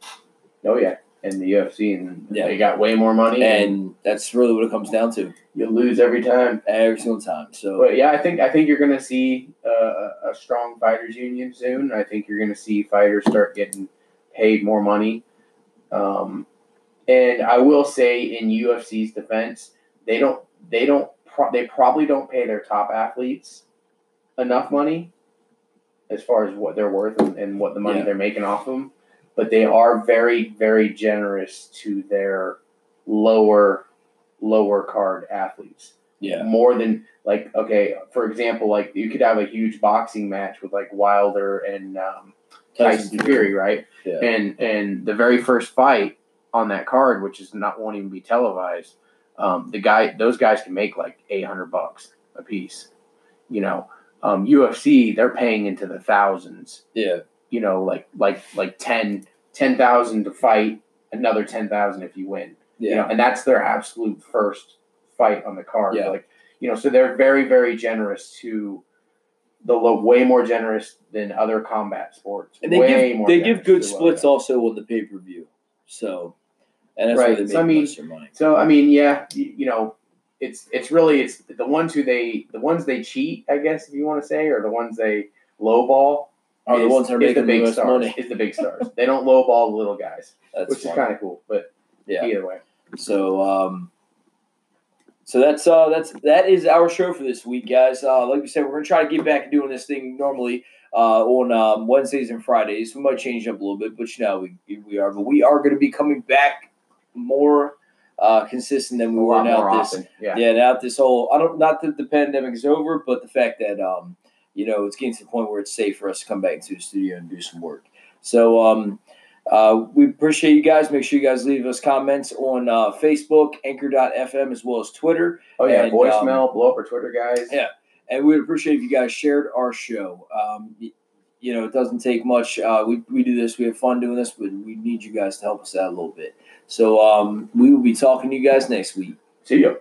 S2: Oh yeah, and the UFC, and
S1: Yeah.
S2: they got way more money,
S1: And that's really what it comes down to
S2: you lose every time.
S1: every single time. So
S2: But yeah, I think I think you're going to see uh, a, a strong fighters union soon. I think you're going to see fighters start getting paid more money. Um, and I will say, in UFC's defense, they don't they don't pro- they probably don't pay their top athletes enough money as far as what they're worth and, and what the money
S1: Yeah.
S2: they're making off them. But they are very very generous to their lower lower card athletes
S1: yeah.
S2: more than like okay for example like you could have a huge boxing match with like wilder and um, tyson fury right
S1: Yeah.
S2: and and the very first fight on that card which is not won't even be televised um, the guy those guys can make like 800 bucks a piece you know um, ufc they're paying into the thousands
S1: Yeah.
S2: You know like like like 10 10000 to fight another 10000 if you win
S1: Yeah.
S2: you know, and that's their absolute first fight on the card.
S1: Yeah.
S2: Like, you know, so they're very, very generous to the low, way more generous than other combat sports.
S1: And they
S2: way
S1: give they give good splits also on the pay per view. So, and that's where
S2: Right,
S1: they make
S2: so I mean-
S1: most of their money.
S2: So I mean, yeah, you, you know, it's it's really it's the ones who they the ones they cheat, I guess if you want to say, or the ones they lowball.
S1: Are the ones that are making
S2: the big
S1: the most
S2: stars.
S1: money.
S2: Is the big stars. they don't lowball the little guys,
S1: That's
S2: which is kind of cool. But
S1: yeah.
S2: either way,
S1: So um, so that's uh that's that is our show for this week, guys. Uh, like we said, we're gonna try to get back to doing this thing normally uh, on um, Wednesdays and Fridays. We might change up a little bit, but you know we we are. But we are gonna be coming back more uh, consistent than we
S2: a
S1: were now. This
S2: often. Yeah.
S1: yeah, now this whole I don't not that the pandemic is over, but the fact that um you know it's getting to the point where it's safe for us to come back into the studio and do some work. So um uh, we appreciate you guys. Make sure you guys leave us comments on uh, Facebook, Anchor.fm, as well as Twitter.
S2: Oh yeah,
S1: And,
S2: voicemail, blow up our Twitter guys.
S1: Yeah. And we'd appreciate if you guys shared our show. Um, you know, it doesn't take much. Uh, we, we do this, we have fun doing this, but we need you guys to help us out a little bit. So um, we will be talking to you guys next week.
S2: See ya.